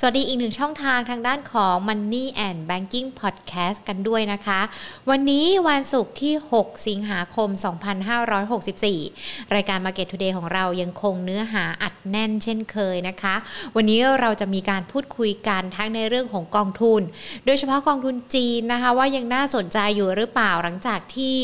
สวัสดีอีกหนึ่งช่องทางทางด้านของ Money and Banking Podcast กันด้วยนะคะ วันนี้วันศุกร์ที่ 6 สิงหาคม 2564 รายการ Market Today ของเรายังคงเนื้อหาอัดแน่นเช่นเคยนะคะ วันนี้เราจะมีการพูดคุยกันทั้งในเรื่องของกองทุน โดยเฉพาะกองทุนจีนนะคะ ว่ายังน่าสนใจอยู่หรือเปล่าหลังจากที่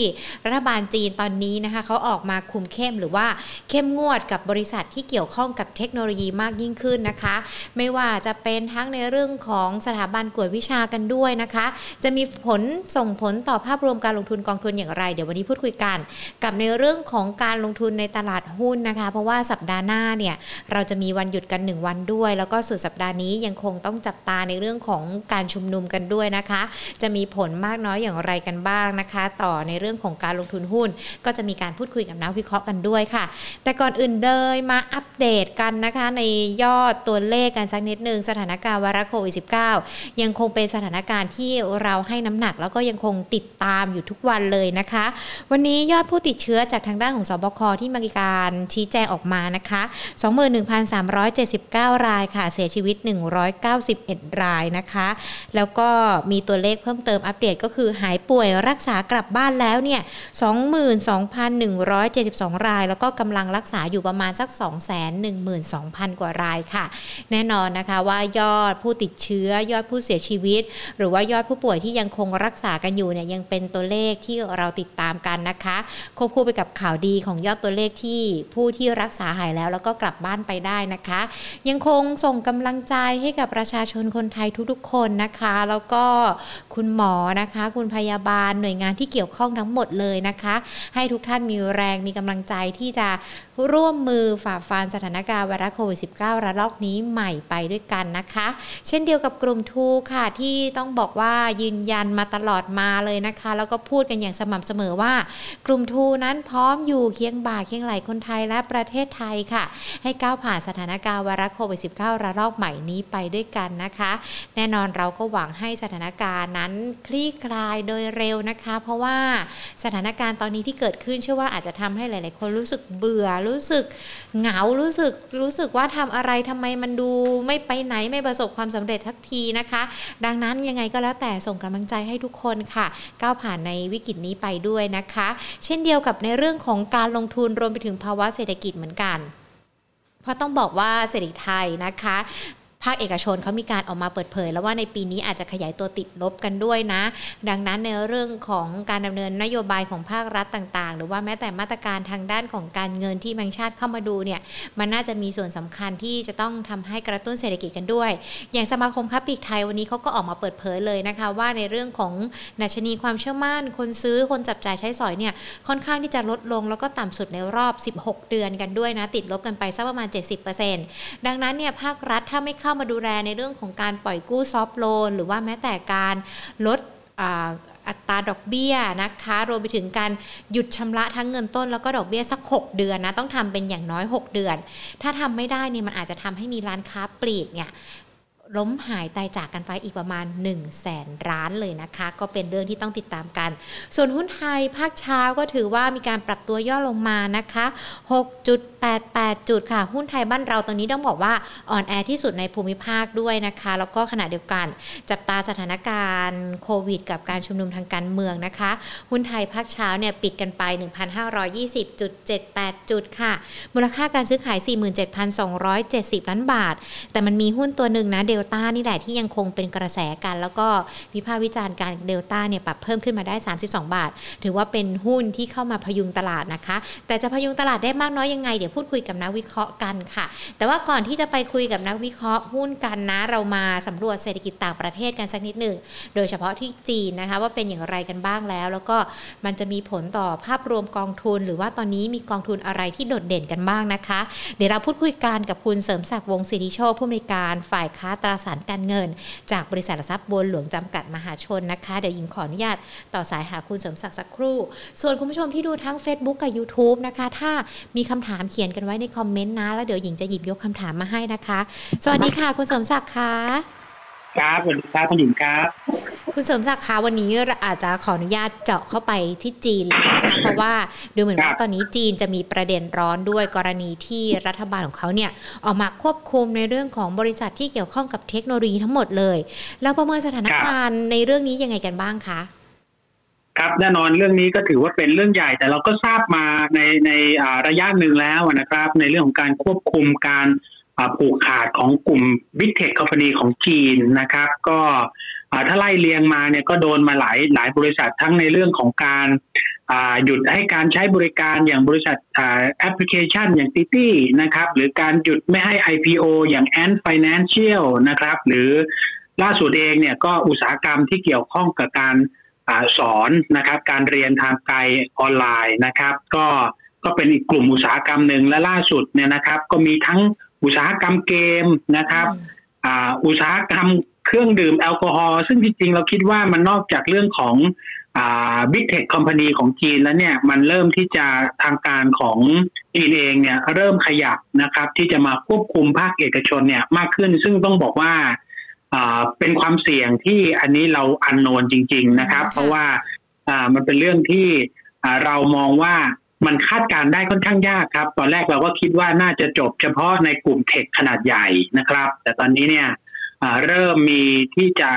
รัฐบาลจีนตอนนี้นะคะเขาออกมาคุมเข้มหรือว่าเข้มงวดกับบริษัทที่เกี่ยวข้องกับเทคโนโลยีมากยิ่งขึ้นนะคะ ไม่ว่าจะเป็นทั้งในเรื่องของสถาบันกวดวิชากันด้วยนะคะ จะมีผลส่งผลต่อภาพรวมการลงทุนกองทุนอย่างไร เดี๋ยววันนี้พูดคุยกัน กับในเรื่องของการลงทุนในตลาดหุ้นนะคะ เพราะว่าสัปดาห์หน้าเนี่ยเราจะมีวันหยุดกัน 1 วันด้วย แล้วก็สุดสัปดาห์นี้ยังคงต้องจับตาในเรื่องของการชุมนุมกันด้วยนะคะ จะมีผลมากน้อยอย่างไรกันบ้างนะคะ ต่อในเรื่องของการลงทุนหุ้น ก็จะมีการพูดคุยกับนักวิเคราะห์กันด้วยค่ะ แต่ก่อนอื่นเดยมาอัปเดตกันนะคะ ในยอดตัวเลขกันสักนิดหนึ่งสถานการณ์วาระโควิด -19 ยังคงเป็นสถานการณ์ที่เราให้น้ำหนัก แล้วก็ยังคงติดตามอยู่ทุกวันเลยนะคะ วันนี้ยอดผู้ติดเชื้อจากทางด้านของสบคที่มีการชี้แจงออกมานะคะ 21,379 รายค่ะ เสียชีวิต 191 รายนะคะ แล้วก็มีตัวเลขเพิ่มเติมอัปเดตก็คือหายป่วยรักษากลับบ้านแล้วเนี่ย 22,172 ราย แล้วก็กำลังรักษาอยู่ประมาณสัก 212,000 กว่ารายค่ะ แน่นอนนะคะว่ายอดผู้ติดเชื้อยอดผู้เสียชีวิต หรือว่ายอดผู้ป่วยที่ยังคงรักษากันอยู่เนี่ยยังเป็นตัวเลขที่เราติดตามกันนะคะควบคู่ไปกับข่าวดีของยอดตัวเลขที่ผู้ที่รักษาหายแล้ว แล้วก็กลับบ้านไปได้นะคะ ยังคงส่งกำลังใจให้กับประชาชนคนไทยทุกๆ คนนะคะ แล้วก็คุณหมอนะคะ คุณพยาบาลหน่วยงานที่เกี่ยวข้องทั้งหมดเลยนะคะ ให้ทุกท่านมีแรงมีกำลังใจที่จะร่วมมือฝ่าฟันสถานการณ์ไวรัสโควิด -19 ระลอกนี้ใหม่ไปด้วยกันนะคะ เช่นเดียวกับกลุ่มทูค่ะที่ต้องบอกว่ายืนยันมาตลอดมาเลยนะคะ แล้วก็พูดกันอย่างสม่ำเสมอว่า กลุ่มทูนั้นพร้อมอยู่เคียงบ่าเคียงไหลคนไทยและประเทศไทยค่ะ ให้ก้าวผ่านสถานการณ์ไวรัสโควิด -19 ระลอกใหม่นี้ไปด้วยกันนะคะ แน่นอนเราก็หวังให้สถานการณ์นั้นคลี่คลายโดยเร็วนะคะ เพราะว่าสถานการณ์ตอนนี้ที่เกิดขึ้นเชื่อว่าอาจจะทำให้หลาย ๆ คนรู้สึกเบื่อรู้สึกเหงารู้สึกรู้สึกว่าทำอะไรทำไมมันดูไม่ไปไหนไม่ประสบความสำเร็จทักทีนะคะ ดังนั้นยังไงก็แล้วแต่ส่งกำลังใจให้ทุกคนค่ะ ก้าวผ่านในวิกฤตนี้ไปด้วยนะคะ เช่นเดียวกับในเรื่องของการลงทุนรวมไปถึงภาวะเศรษฐกิจเหมือนกันเพราะต้องบอกว่าเศรษฐกิจไทยนะคะ ภาคเอกชนเขามีการออกมาเปิดเผย แล้วว่าในปีนี้อาจจะขยายตัวติดลบกันด้วยนะ ดังนั้นในเรื่องของการดำเนินนโยบายของภาครัฐต่างๆ หรือว่าแม้แต่มาตรการทางด้านของการเงินที่แบงค์ชาติเข้ามาดูเนี่ยมันน่าจะมีส่วนสำคัญที่จะต้องทำให้กระตุ้นเศรษฐกิจกันด้วย อย่างสมาคมค้าปลีกไทยวันนี้เขาก็ออกมาเปิดเผยเลยนะคะ ว่าในเรื่องของนัชนีความเชื่อมั่น คนซื้อคนจับจ่ายใช้สอยเนี่ยค่อนข้างที่จะลดลงแล้วก็ต่ำสุดในรอบ 16 เดือนกันด้วยนะ ติดลบกันไปสักประมาณ 70%ดังนั้นเนี่ยภาครัฐถ้าไม่เข้ามาดูแลในเรื่องของการปล่อยกู้ซอฟท์โลนหรือว่าแม้แต่การลดอัตราดอกเบี้ยนะคะรวมไปถึงการหยุดชำระทั้งเงินต้นแล้วก็ดอกเบี้ยสัก 6 เดือนนะต้องทำเป็นอย่างน้อย 6 เดือน ถ้าทำไม่ได้เนี่ยมันอาจจะทำให้มีร้านค้าปลีกเนี่ย ล้มหายตายจากกันไปอีกประมาณ 1 0 0 0 0แสนล้านเลยนะคะ ก็เป็นเรื่องที่ต้องติดตามกัน ส่วนหุ้นไทยภาคเช้าก็ถือว่ามีการปรับตัวย่อลงมานะคะ 6.88 จุดค่ะ หุ้นไทยบ้านเราตอนนี้ต้องบอกว่าอ่อนแอที่สุดในภูมิภาคด้วยนะคะ แล้วก็ขณะเดียวกันจับตาสถานการณ์โควิด กับการชุมนุมทางการเมืองนะคะ หุ้นไทยภาคเช้าเนี่ยปิดกันไป 1,520.78 จุดค่ะ มูลค่าการซื้อขาย 47,270 ล้านบาท แต่มันมีหุ้นตัวหนึ่งนะเดลต้านี่แหละที่ยังคงเป็นกระแสกัน แล้วก็วิพากษ์วิจารณ์การเดลต้าเนี่ยปรับเพิ่มขึ้นมาได้ 32 บาท ถือว่าเป็นหุ้นที่เข้ามาพยุงตลาดนะคะ แต่จะพยุงตลาดได้มากน้อยยังไง เดี๋ยวพูดคุยกับนักวิเคราะห์กันค่ะ แต่ว่าก่อนที่จะไปคุยกับนักวิเคราะห์หุ้นกันนะ เรามาสำรวจเศรษฐกิจต่างประเทศกันสักนิดหนึ่งโดยเฉพาะที่จีนนะคะว่าเป็นอย่างไรกันบ้างแล้ว แล้วก็มันจะมีผลต่อภาพรวมกองทุน หรือว่าตอนนี้มีกองทุนอะไรที่โดดเด่นกันบ้างนะคะ เดี๋ยวเราพูดคุยกันกับคุณเสริมศักดิ์วงศิริโชคผู้อำนวยการฝ่ายค้าตราสารการเงิน จากบริษัททรัพย์บัวหลวงจำกัดมหาชนนะคะเดี๋ยวยิงขออนุญาตต่อสายหาคุณเสริมศักดิ์สักครู่ ส่วนคุณผู้ชมที่ดูทั้ง Facebook กับ YouTube นะคะ ถ้ามีคำถามเขียนกันไว้ในคอมเมนต์นะ แล้วเดี๋ยวหญิงจะหยิบยกคำถามมาให้นะคะ สวัสดีค่ะ คุณเสริมศักดิ์ค่ะ ครับสวัสดีครับคุณหญิงครับ คุณเสริมศักดิ์คะวันนี้อาจจะขออนุญาตเจาะเข้าไปที่จีนเลยนะคะเพราะว่าดูเหมือนว่าตอนนี้จีนจะมีประเด็นร้อนด้วยกรณีที่รัฐบาลของเขาเนี่ยออกมาควบคุมในเรื่องของบริษัทที่เกี่ยวข้องกับเทคโนโลยีทั้งหมดเลย แล้วประเมินสถานการณ์ในเรื่องนี้ยังไงกันบ้างคะครับแน่นอนเรื่องนี้ก็ถือว่าเป็นเรื่องใหญ่ แต่เราก็ทราบมาในในระยะหนึ่งแล้วนะครับ ในเรื่องของการควบคุมการ ผูกขาดของกลุ่มbig tech company ของจีนนะครับ ก็ถ้าไล่เรียงมาเนี่ยก็โดนมาหลายหลายบริษัททั้งในเรื่องของการหยุดให้การใช้บริการอย่างบริษัทแอปพลิเคชันอย่าง City นะครับ หรือการหยุดไม่ให้ IPO อย่าง Ant Financial นะครับ หรือล่าสุดเองเนี่ยก็อุตสาหกรรมที่เกี่ยวข้องกับการอสอนนะครับ การเรียนทางไกลออนไลน์นะครับ ก็ก็เป็นอีกกลุ่มอุตสาหกรรมหนึ่งและล่าสุดเนี่ยนะครับ ก็มีทั้ง อุตสาหกรรมเกมนะครับอุตสาหกรรมเครื่องดื่มแอลกอฮอล์ซึ่งจริงๆเราคิดว่ามันนอกจากเรื่องของบิ๊กเทคคอมพานีของจีนแล้วเนี่ยมันเริ่มที่จะทางการของจีนเองเนี่ยเริ่มขยับนะครับ ที่จะมาควบคุมภาคเอกชนเนี่ยมากขึ้น ซึ่งต้องบอกว่าเป็นความเสี่ยงที่อันนี้เราอันโนนจริง ๆนะครับ เพราะว่ามันเป็นเรื่องที่เรามองว่า มันคาดการได้ค่อนข้างยากครับ ตอนแรกเราก็คิดว่าน่าจะจบเฉพาะในกลุ่มเทคขนาดใหญ่นะครับ แต่ตอนนี้เนี่ย เริ่มมีที่จะ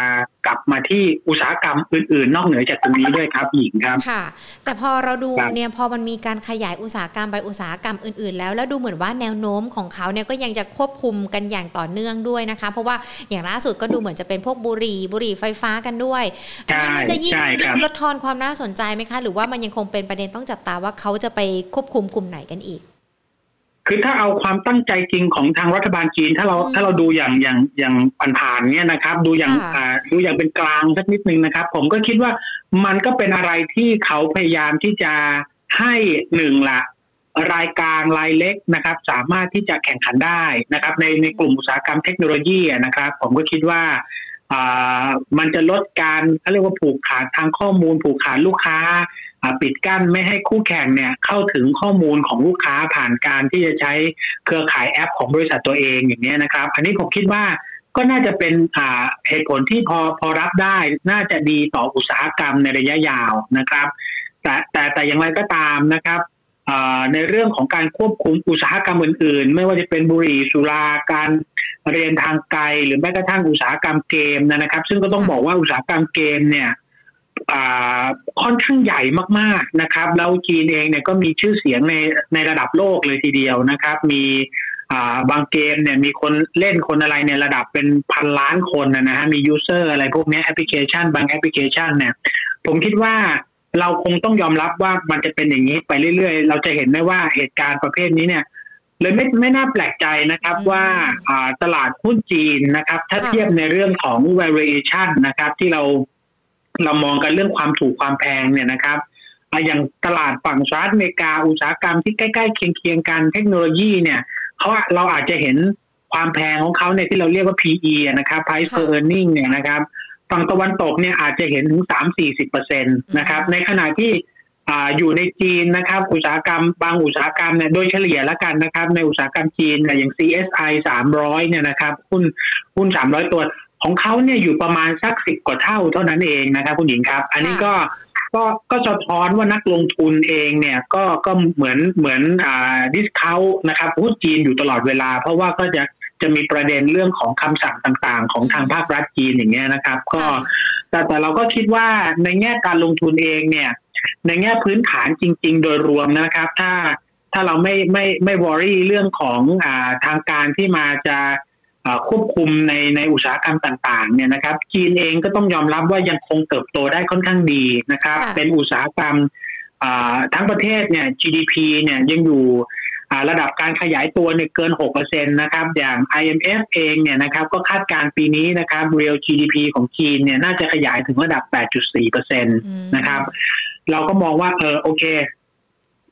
กลับมาที่อุตสาหกรรมอื่น ๆ นอกเหนือจากตรงนี้ด้วยครับหญิงครับค่ะ แต่พอเราดูเนี่ยพอมันมีการขยายอุตสาหกรรมไปอุตสาหกรรมอื่น ๆ แล้วแล้วดูเหมือนว่าแนวโน้มของเขาเนี่ยก็ยังจะควบคุมกันอย่างต่อเนื่องด้วยนะคะ เพราะว่าอย่างล่าสุดก็ดูเหมือนจะเป็นพวกบุหรี่บุหรี่ไฟฟ้ากันด้วยอันนี้มันจะยิ่งลดทอนความน่าสนใจไหมคะ หรือว่ามันยังคงเป็นประเด็นต้องจับตาว่าเขาจะไปควบคุมกลุ่มไหนกันอีก คือถ้าเอาความตั้งใจจริงของทางรัฐบาลจีน ถ้าเราถ้าเราดูอย่างอย่างอย่างผ่านๆเนี่ยนะครับ ดูอย่างอ่าดูอย่างเป็นกลางสักนิดนึงนะครับ ผมก็คิดว่ามันก็เป็นอะไรที่เขาพยายามที่จะให้หนึ่งละรายการรายเล็กนะครับ สามารถที่จะแข่งขันได้นะครับ ในในกลุ่มอุตสาหกรรมเทคโนโลยีนะครับ ผมก็คิดว่ามันจะลดการเขาเรียกว่าผูกขาดทางข้อมูลผูกขาดลูกค้า ปิดกั้นไม่ให้คู่แข่งเนี่ยเข้าถึงข้อมูลของลูกค้าผ่านการที่จะใช้เครือข่ายแอปของบริษัทตัวเองอย่างนี้นะครับ อันนี้ผมคิดว่าก็น่าจะเป็นเหตุผลที่พอพอรับได้น่าจะดีต่ออุตสาหกรรมในระยะยาวนะครับ แต่แต่แต่อย่างไรก็ตามนะครับในเรื่องของการควบคุมอุตสาหกรรมอื่น ๆ ไม่ว่าจะเป็นบุหรี่สุราการเรียนทางไกล หรือแม้กระทั่งอุตสาหกรรมเกมนะครับ ซึ่งก็ต้องบอกว่าอุตสาหกรรมเกมเนี่ย ค่อนข้างใหญ่มากๆนะครับ แล้วจีนเองเนี่ยก็มีชื่อเสียงในในระดับโลกเลยทีเดียวนะครับ มีบางเกมเนี่ยมีคนเล่นคนอะไรเนี่ยระดับเป็นพันล้านคนนะฮะมี user อะไรพวกนี้แอปพลิเคชัน บางแอปพลิเคชันเนี่ยผมคิดว่าเราคงต้องยอมรับว่ามันจะเป็นอย่างนี้ไปเรื่อยๆ เราจะเห็นได้ว่าเหตุการณ์ประเภทนี้เนี่ย เลยไม่ไม่น่าแปลกใจนะครับว่าตลาดหุ้นจีนนะครับ ถ้าเทียบในเรื่องของ valuation นะครับ ที่เรา เรามองกันเรื่องความถูกความแพงเนี่ยนะครับอย่างตลาดฝั่งสหรัฐอเมริกาอุตสาหกรรมที่ใกล้ๆเคียงๆกันเทคโนโลยีเนี่ยเขาเราอาจจะเห็นความแพงของเขาเนี่ยที่เราเรียกว่า PE นะครับ Price per earning เนี่ยนะครับ ฝั่งตะวันตกเนี่ยอาจจะเห็นถึงสามสี่สิบเปอร์เซ็นตนะครับ ในขณะที่อยู่ในจีนนะครับ อุตสาหกรรมบางอุตสาหกรรมเนี่ยโดยเฉลี่ยแล้วกันนะครับ ในอุตสาหกรรมจีนอย่าง CSI 300 เนี่ยนะครับหุ้นหุ้น 300 ตัว ของเขาเนี่ยอยู่ประมาณสักสิบกว่าเท่าเท่านั้นเองนะครับคุณหญิงครับ อันนี้ก็ก็ก็สะท้อนว่านักลงทุนเองเนี่ยก็ก็เหมือนเหมือนอ่าดิสคาวนะครับหุ้นจีนอยู่ตลอดเวลา เพราะว่าก็จะจะมีประเด็นเรื่องของคำสั่งต่างๆ ของทางภาครัฐจีนอย่างเงี้ยนะครับ ก็แต่แต่เราก็คิดว่าในแง่การลงทุนเองเนี่ยในแง่พื้นฐานจริง ๆ โดยรวมนะครับ ถ้าถ้าเราไม่ไม่ไม่วอรี่เรื่องของอ่าทางการที่มาจะ ควบคุมในในอุตสาหกรรมต่างๆเนี่ยนะครับ จีนเองก็ต้องยอมรับว่ายังคงเติบโตได้ค่อนข้างดีนะครับ เป็นอุตสาหกรรมทั้งประเทศเนี่ย GDP เนี่ยยังอยู่ระดับการขยายตัวเนี่ยเกิน 6%นะครับ อย่าง IMF เองเนี่ยนะครับก็คาดการปีนี้นะครับ real GDP ของจีนเนี่ยน่าจะขยายถึงระดับ 8.4%นะครับ เราก็มองว่าเออโอเค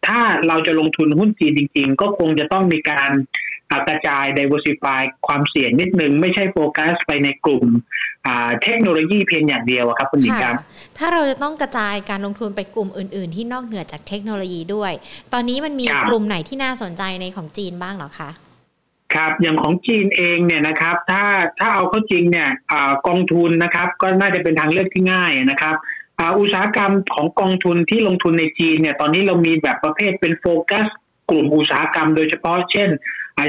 ถ้าเราจะลงทุนหุ้นจีนจริง ๆ ก็คงจะต้องมีการ กระจาย diversify ความเสี่ยงนิดนึง ไม่ใช่โฟกัสไปในกลุ่มเทคโนโลยีเพียงอย่างเดียวครับคุณหญิงครับถ้าเราจะต้องกระจายการลงทุนไปกลุ่มอื่น ๆ ที่นอกเหนือจากเทคโนโลยีด้วย ตอนนี้มันมีกลุ่มไหนที่น่าสนใจในของจีนบ้างหรอคะครับอย่างของจีนเองเนี่ยนะครับ ถ้าถ้าเอาเข้าจริงเนี่ยอกองทุนนะครับ ก็น่าจะเป็นทางเลือกที่ง่ายนะครับอุตสาหกรรมของกองทุนที่ลงทุนในจีนเนี่ยตอนนี้เรามีแบบประเภทเป็นโฟกัสกลุ่มอุตสาหกรรมโดยเฉพาะเช่น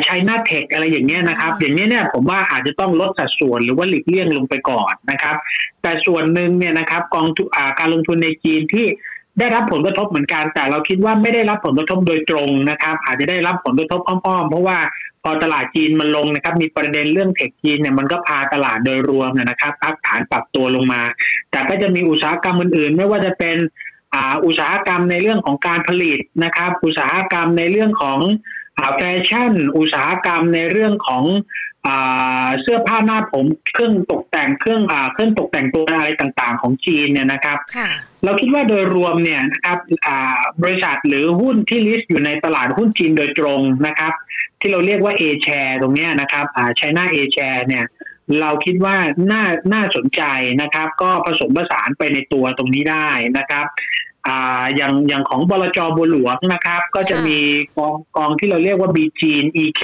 ใช้หน้าเทคอะไรอย่างเงี้ยนะครับ อย่างนี้เนี่ยผมว่าอาจจะต้องลดสัดส่วนหรือว่าหลีกเลี่ยงลงไปก่อนนะครับ แต่ส่วนหนึ่งเนี่ยนะครับกองทุนการลงทุนในจีนที่ได้รับผลกระทบเหมือนกัน แต่เราคิดว่าไม่ได้รับผลกระทบโดยตรงนะครับ อาจจะได้รับผลกระทบอ้อมๆ เพราะว่าพอตลาดจีนมันลงนะครับ มีประเด็นเรื่องเทคจีนเนี่ยมันก็พาตลาดโดยรวมนะครับพักฐานปรับตัวลงมา แต่ก็จะมีอุตสาหกรรมอื่นๆ ไม่ว่าจะเป็นอุตสาหกรรมในเรื่องของการผลิตนะครับ อุตสาหกรรมในเรื่องของ แฟชั่น อุตสาหกรรมในเรื่องของเสื้อผ้าหน้าผมเครื่องตกแต่งเครื่องเครื่องตกแต่งตัวอะไรต่างๆ ของจีนเนี่ยนะครับ เราคิดว่าโดยรวมเนี่ยนะครับบริษัทหรือหุ้นที่ list อยู่ในตลาดหุ้นจีนโดยตรงนะครับ ที่เราเรียกว่า A share ตรงนี้นะครับอ่า China A share เนี่ยเราคิดว่าน่าน่าสนใจนะครับ ก็ผสมผสานไปในตัวตรงนี้ได้นะครับ อ่าอย่างอย่างของบลจบัวหลวงนะครับ ก็จะมีกองกองที่เราเรียกว่า B-CHINE-EQ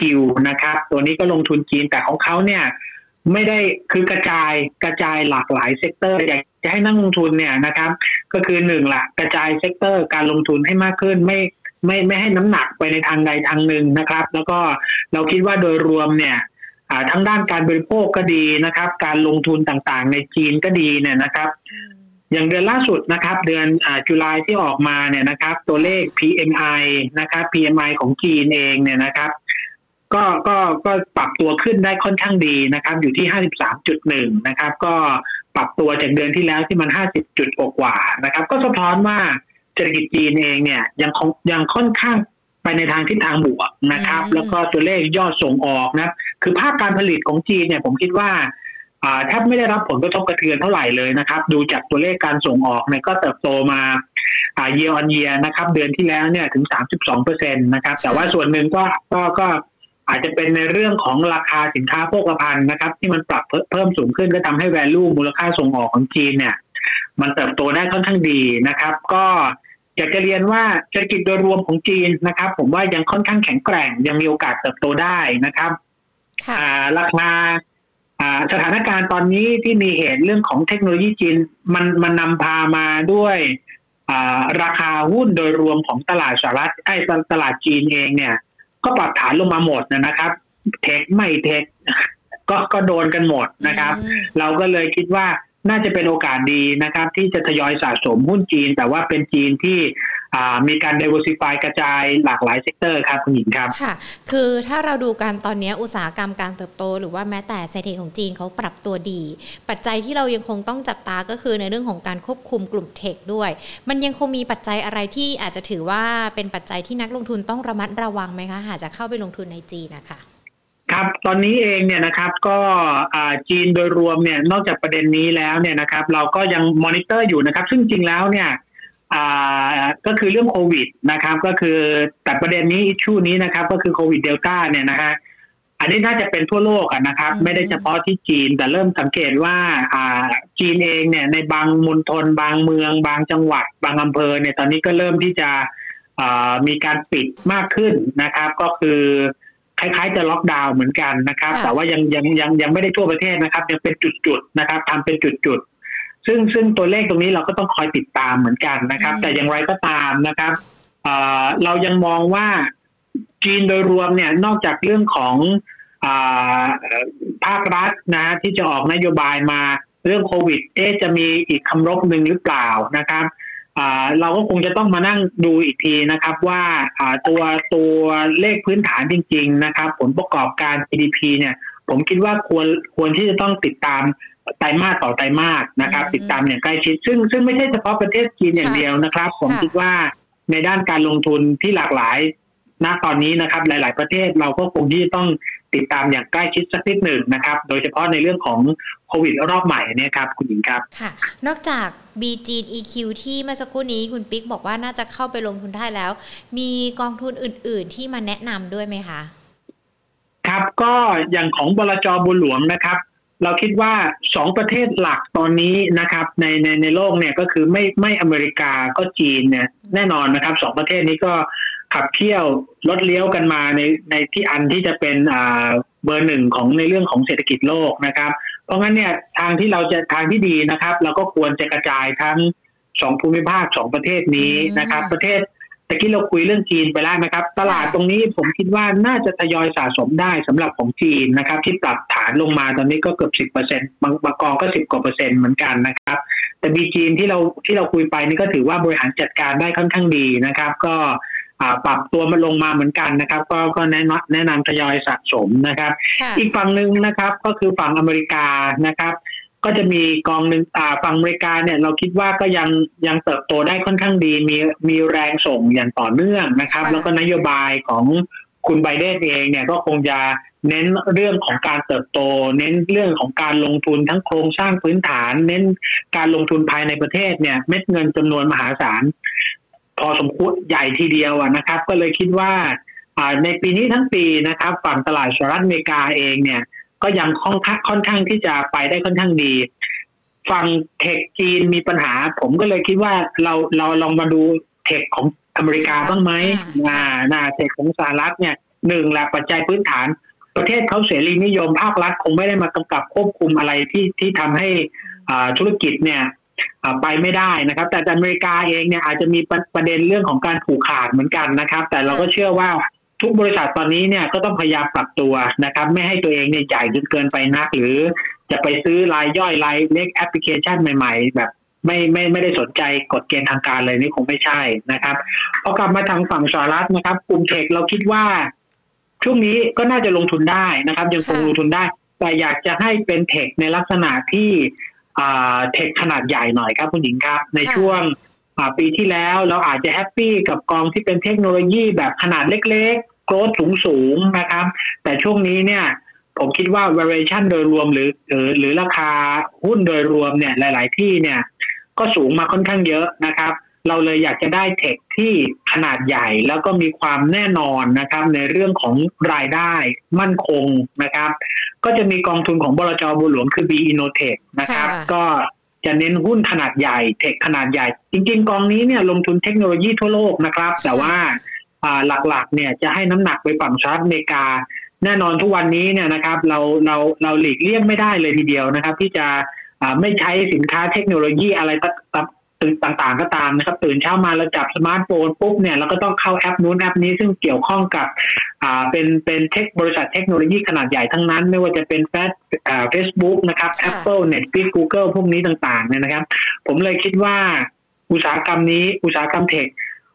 นะครับ ตัวนี้ก็ลงทุนจีนแต่ของเขาเนี่ยไม่ได้คือกระจายกระจายหลากหลาย sector อยากจะให้นักลงทุนเนี่ยนะครับ ก็คือหนึ่งละกระจาย sector การลงทุนให้มากขึ้นไม่ไม่ไม่ให้น้ำหนักไปในทางใดทางหนึ่งนะครับ แล้วก็เราคิดว่าโดยรวมเนี่ยทั้งด้านการบริโภคก็ดีนะครับ การลงทุนต่างๆ ในจีนก็ดีเนี่ยนะครับ อย่างเดือนล่าสุดนะครับ เดือนอ่า July ที่ออกมาเนี่ยนะครับ ตัวเลข PMI นะครับ PMI ของจีนเองเนี่ยนะครับ ก็ก็ก็ปรับตัวขึ้นได้ค่อนข้างดีนะครับ อยู่ที่ 53.1 นะครับ ก็ปรับตัวจากเดือนที่แล้วที่มัน 50จุดกว่านะครับ ก็สะท้อนว่าเศรษฐกิจจีนเองเนี่ยยังยังค่อนข้างไปในทางทิศทางบวกนะครับ แล้วก็ตัวเลขยอดส่งออกนะคือภาคการผลิตของจีนเนี่ยผมคิดว่า แทบไม่ได้รับผลกระทบกระเทือนเท่าไหร่เลยนะครับ ดูจากตัวเลขการส่งออกเนี่ยก็เติบโตมา year on year นะครับ เดือนที่แล้วเนี่ยถึง 32เปอร์เซ็นต์นะครับ แต่ว่าส่วนหนึ่งก็ก็ก็อาจจะเป็นในเรื่องของราคาสินค้าโภคภัณฑ์นะครับ ที่มันปรับเพิ่มสูงขึ้นก็ทำให้ value มูลค่าส่งออกของจีนเนี่ย มันเติบโตได้ค่อนข้างดีนะครับ ก็อยากจะเรียนว่าเศรษฐกิจโดยรวมของจีนนะครับ ผมว่ายังค่อนข้างแข็งแกร่งยังมีโอกาสเติบโตได้นะครับราคา สถานการณ์ตอนนี้ที่มีเหตุเรื่องของเทคโนโลยีจีนมันมันนำพามาด้วยราคาหุ้นโดยรวมของตลาดสหรัฐไอ้ตลาดจีนเองเนี่ย ก็ปรับฐานลงมาหมดนะครับ tech ไม่ tech ก็ก็โดนกันหมดนะครับ เราก็เลยคิดว่าน่าจะเป็นโอกาสดีนะครับ ที่จะทยอยสะสมหุ้นจีน แต่ว่าเป็นจีนที่ มีการ diversify กระจายหลากหลาย sector ครับคุณหญิงครับค่ะ คือถ้าเราดูการตอนนี้อุตสาหกรรมการเติบโต หรือว่าแม้แต่เศรษฐกิจของจีนเขาปรับตัวดี ปัจจัยที่เรายังคงต้องจับตาก็คือในเรื่องของการควบคุมกลุ่ม tech ด้วย มันยังคงมีปัจจัยอะไรที่อาจจะถือว่าเป็นปัจจัยที่นักลงทุนต้องระมัดระวังไหมคะหากจะเข้าไปลงทุนในจีนนะคะครับตอนนี้เองเนี่ยนะครับก็จีนโดยรวมเนี่ยนอกจากประเด็นนี้แล้วเนี่ยนะครับ เราก็ยังมอนิเตอร์อยู่นะครับ ซึ่งจริงแล้วเนี่ย ก็คือเรื่องโควิดนะครับ ก็คือแต่ประเด็นนี้ issue นี้นะครับ ก็คือโควิดเดลต้าเนี่ยนะฮะอันนี้น่าจะเป็นทั่วโลกนะครับ ไม่ได้เฉพาะที่จีน แต่เริ่มสังเกตว่าจีนเองเนี่ย ในบางมณฑลบางเมือง บางจังหวัด บางอำเภอเนี่ยตอนนี้ก็เริ่มที่จะมีการปิดมากขึ้นนะครับ ก็คือคล้ายๆจะล็อกดาวน์เหมือนกันนะครับ แต่ว่ายังยังยังยังไม่ได้ทั่วประเทศนะครับ ยังเป็นจุดๆนะครับทำเป็นจุดๆ ซึ่งซึ่งตัวเลขตรงนี้เราก็ต้องคอยติดตามเหมือนกันนะครับ แต่อย่างไรก็ตามนะครับเรายังมองว่าจีนโดยรวมเนี่ยนอกจากเรื่องของภาครัฐนะที่จะออกนโยบายมาเรื่องโควิดเอ๊จะมีอีกคำรบหนึ่งหรือเปล่านะครับเราก็คงจะต้องมานั่งดูอีกทีนะครับว่าตัวตัวเลขพื้นฐานจริง ๆ นะครับ ผลประกอบการ GDP เนี่ย ผมคิดว่าควรควรที่จะต้องติดตาม ไตรมาสต่อไตรมาสนะครับ ติดตามอย่างใกล้ชิด ซึ่งซึ่งไม่ใช่เฉพาะประเทศจีนอย่างเดียวนะครับ ผมคิดว่าในด้านการลงทุนที่หลากหลายณตอนนี้นะครับ หลาย ๆ ประเทศเราก็คงที่จะต้องติดตามอย่างใกล้ชิดสักนิดหนึ่งนะครับ โดยเฉพาะในเรื่องของโควิดรอบใหม่เนี่ยครับคุณหญิงครับค่ะ นอกจาก b ีจีน EQ ที่เมื่อสักครู่นี้คุณปิ๊กบอกว่าน่าจะเข้าไปลงทุนได้แล้ว มีกองทุนอื่น ๆ ที่มาแนะนำด้วยไหมคะ ครับก็อย่างของบลจบุญหลวงนะครับ เราคิดว่าสองประเทศหลักตอนนี้นะครับ ในในในโลกเนี่ยก็คือไม่ไม่อเมริกาก็จีนเนี่ยแน่นอนนะครับสองประเทศนี้ก็ขับเคี่ยวลดเลี้ยวกันมาในในที่อันที่จะเป็นอ่าเบอร์หนึ่งของในเรื่องของเศรษฐกิจโลกนะครับ เพราะงั้นเนี่ยทางที่เราจะทางที่ดีนะครับ เราก็ควรจะกระจายทั้งสองภูมิภาคสองประเทศนี้นะครับ ประเทศ ตะกี้เราคุยเรื่องจีนไปแล้วนะครับ ตลาดตรงนี้ผมคิดว่าน่าจะทยอยสะสมได้สำหรับของจีนนะครับ ที่ปรับฐานลงมาตอนนี้ก็เกือบสิบเปอร์เซ็นต์บางบางกองก็สิบกว่าเปอร์เซ็นต์เหมือนกันนะครับ แต่บีจีนที่เราที่เราคุยไปนี่ก็ถือว่าบริหารจัดการได้ค่อนข้างดีนะครับ ก็ปรับตัวมาลงมาเหมือนกันนะครับ ก็ก็แนะนำแนะนำทยอยสะสมนะครับ อีกฝั่งหนึ่งนะครับก็คือฝั่งอเมริกานะครับ ก็จะมีกองหนึ่งฝั่งอเมริกาเนี่ยเราคิดว่าก็ยังยังเติบโตได้ค่อนข้างดี มีมีแรงส่งอย่างต่อเนื่องนะครับ แล้วก็นโยบายของคุณไบเดนเองเนี่ยก็คงจะเน้นเรื่องของการเติบโต เน้นเรื่องของการลงทุนทั้งโครงสร้างพื้นฐาน เน้นการลงทุนภายในประเทศเนี่ย เม็ดเงินจำนวนมหาศาลพอสมควรใหญ่ทีเดียวนะครับ ก็เลยคิดว่าในปีนี้ทั้งปีนะครับ ฝั่งตลาดสหรัฐอเมริกาเองเนี่ย ก็ยังค่อนข้างค่อนข้างที่จะไปได้ค่อนข้างดีฝั่งเทคจีนมีปัญหา ผมก็เลยคิดว่าเราเราลองมาดูเทคของอเมริกาบ้างไหมอ่าหน้าเทคของสหรัฐเนี่ยหนึ่งแหละปัจจัยพื้นฐาน ประเทศเขาเสรีนิยมภาครัฐคงไม่ได้มากำกับควบคุมอะไรที่ที่ทำให้ธุรกิจเนี่ยไปไม่ได้นะครับ แต่อเมริกาเองเนี่ยอาจจะมีประเด็นเรื่องของการผูกขาดเหมือนกันนะครับ แต่เราก็เชื่อว่า ทุกบริษัทตอนนี้เนี่ยก็ต้องพยายามปรับตัวนะครับ ไม่ให้ตัวเองเนี่ยใหญ่จนเกินไปนัก หรือจะไปซื้อรายย่อยรายเล็กแอปพลิเคชันใหม่ ๆ แบบไม่ไม่ไม่ได้สนใจกฎเกณฑ์ทางการเลยนี่คงไม่ใช่นะครับพอกลับมาทางฝั่งสหรัฐนะครับ กลุ่ม tech เราคิดว่า ช่วงนี้ก็น่าจะลงทุนได้นะครับ ยังคงลงทุนได้ แต่อยากจะให้เป็น tech ในลักษณะที่ tech ขนาดใหญ่หน่อยครับคุณหญิงครับ ในช่วงปีที่แล้วเราอาจจะ happy กับกองที่เป็นเทคโนโลยีแบบขนาดเล็กๆ growth สูงๆนะครับ แต่ช่วงนี้เนี่ยผมคิดว่า valuation โดยรวมหรือหรือหรือราคาหุ้นโดยรวมเนี่ยหลาย ๆ ที่เนี่ยก็สูงมาค่อนข้างเยอะนะครับ เราเลยอยากจะได้เทคที่ขนาดใหญ่แล้วก็มีความแน่นอนนะครับ ในเรื่องของรายได้มั่นคงนะครับ ก็จะมีกองทุนของบลจบุหลวงคือ B Innotech นะครับ ก็จะเน้นหุ้นขนาดใหญ่ เทคขนาดใหญ่ จริง ๆ กองนี้เนี่ยลงทุนเทคโนโลยีทั่วโลกนะครับ แต่ว่า หลักๆ เนี่ยจะให้น้ำหนักไปฝั่งสหรัฐอเมริกา แน่นอนทุกวันนี้เนี่ยนะครับ เราเราเราหลีกเลี่ยงไม่ได้เลยทีเดียวนะครับ ที่จะไม่ใช้สินค้าเทคโนโลยีอะไรต่างๆก็ตามนะครับ ตื่นเช้ามาเราจับสมาร์ทโฟนปุ๊บเนี่ยเราก็ต้องเข้าแอปนู้นแอปนี้ซึ่งเกี่ยวข้องกับอ่าเป็นเป็น tech บริษัทเทคโนโลยีขนาดใหญ่ทั้งนั้น ไม่ว่าจะเป็นแฟสอ่าเฟซบุ๊กนะครับ Apple Netflix Google พวกนี้ต่างๆเนี่ยนะครับ ผมเลยคิดว่าอุตสาหกรรมนี้อุตสาหกรรม tech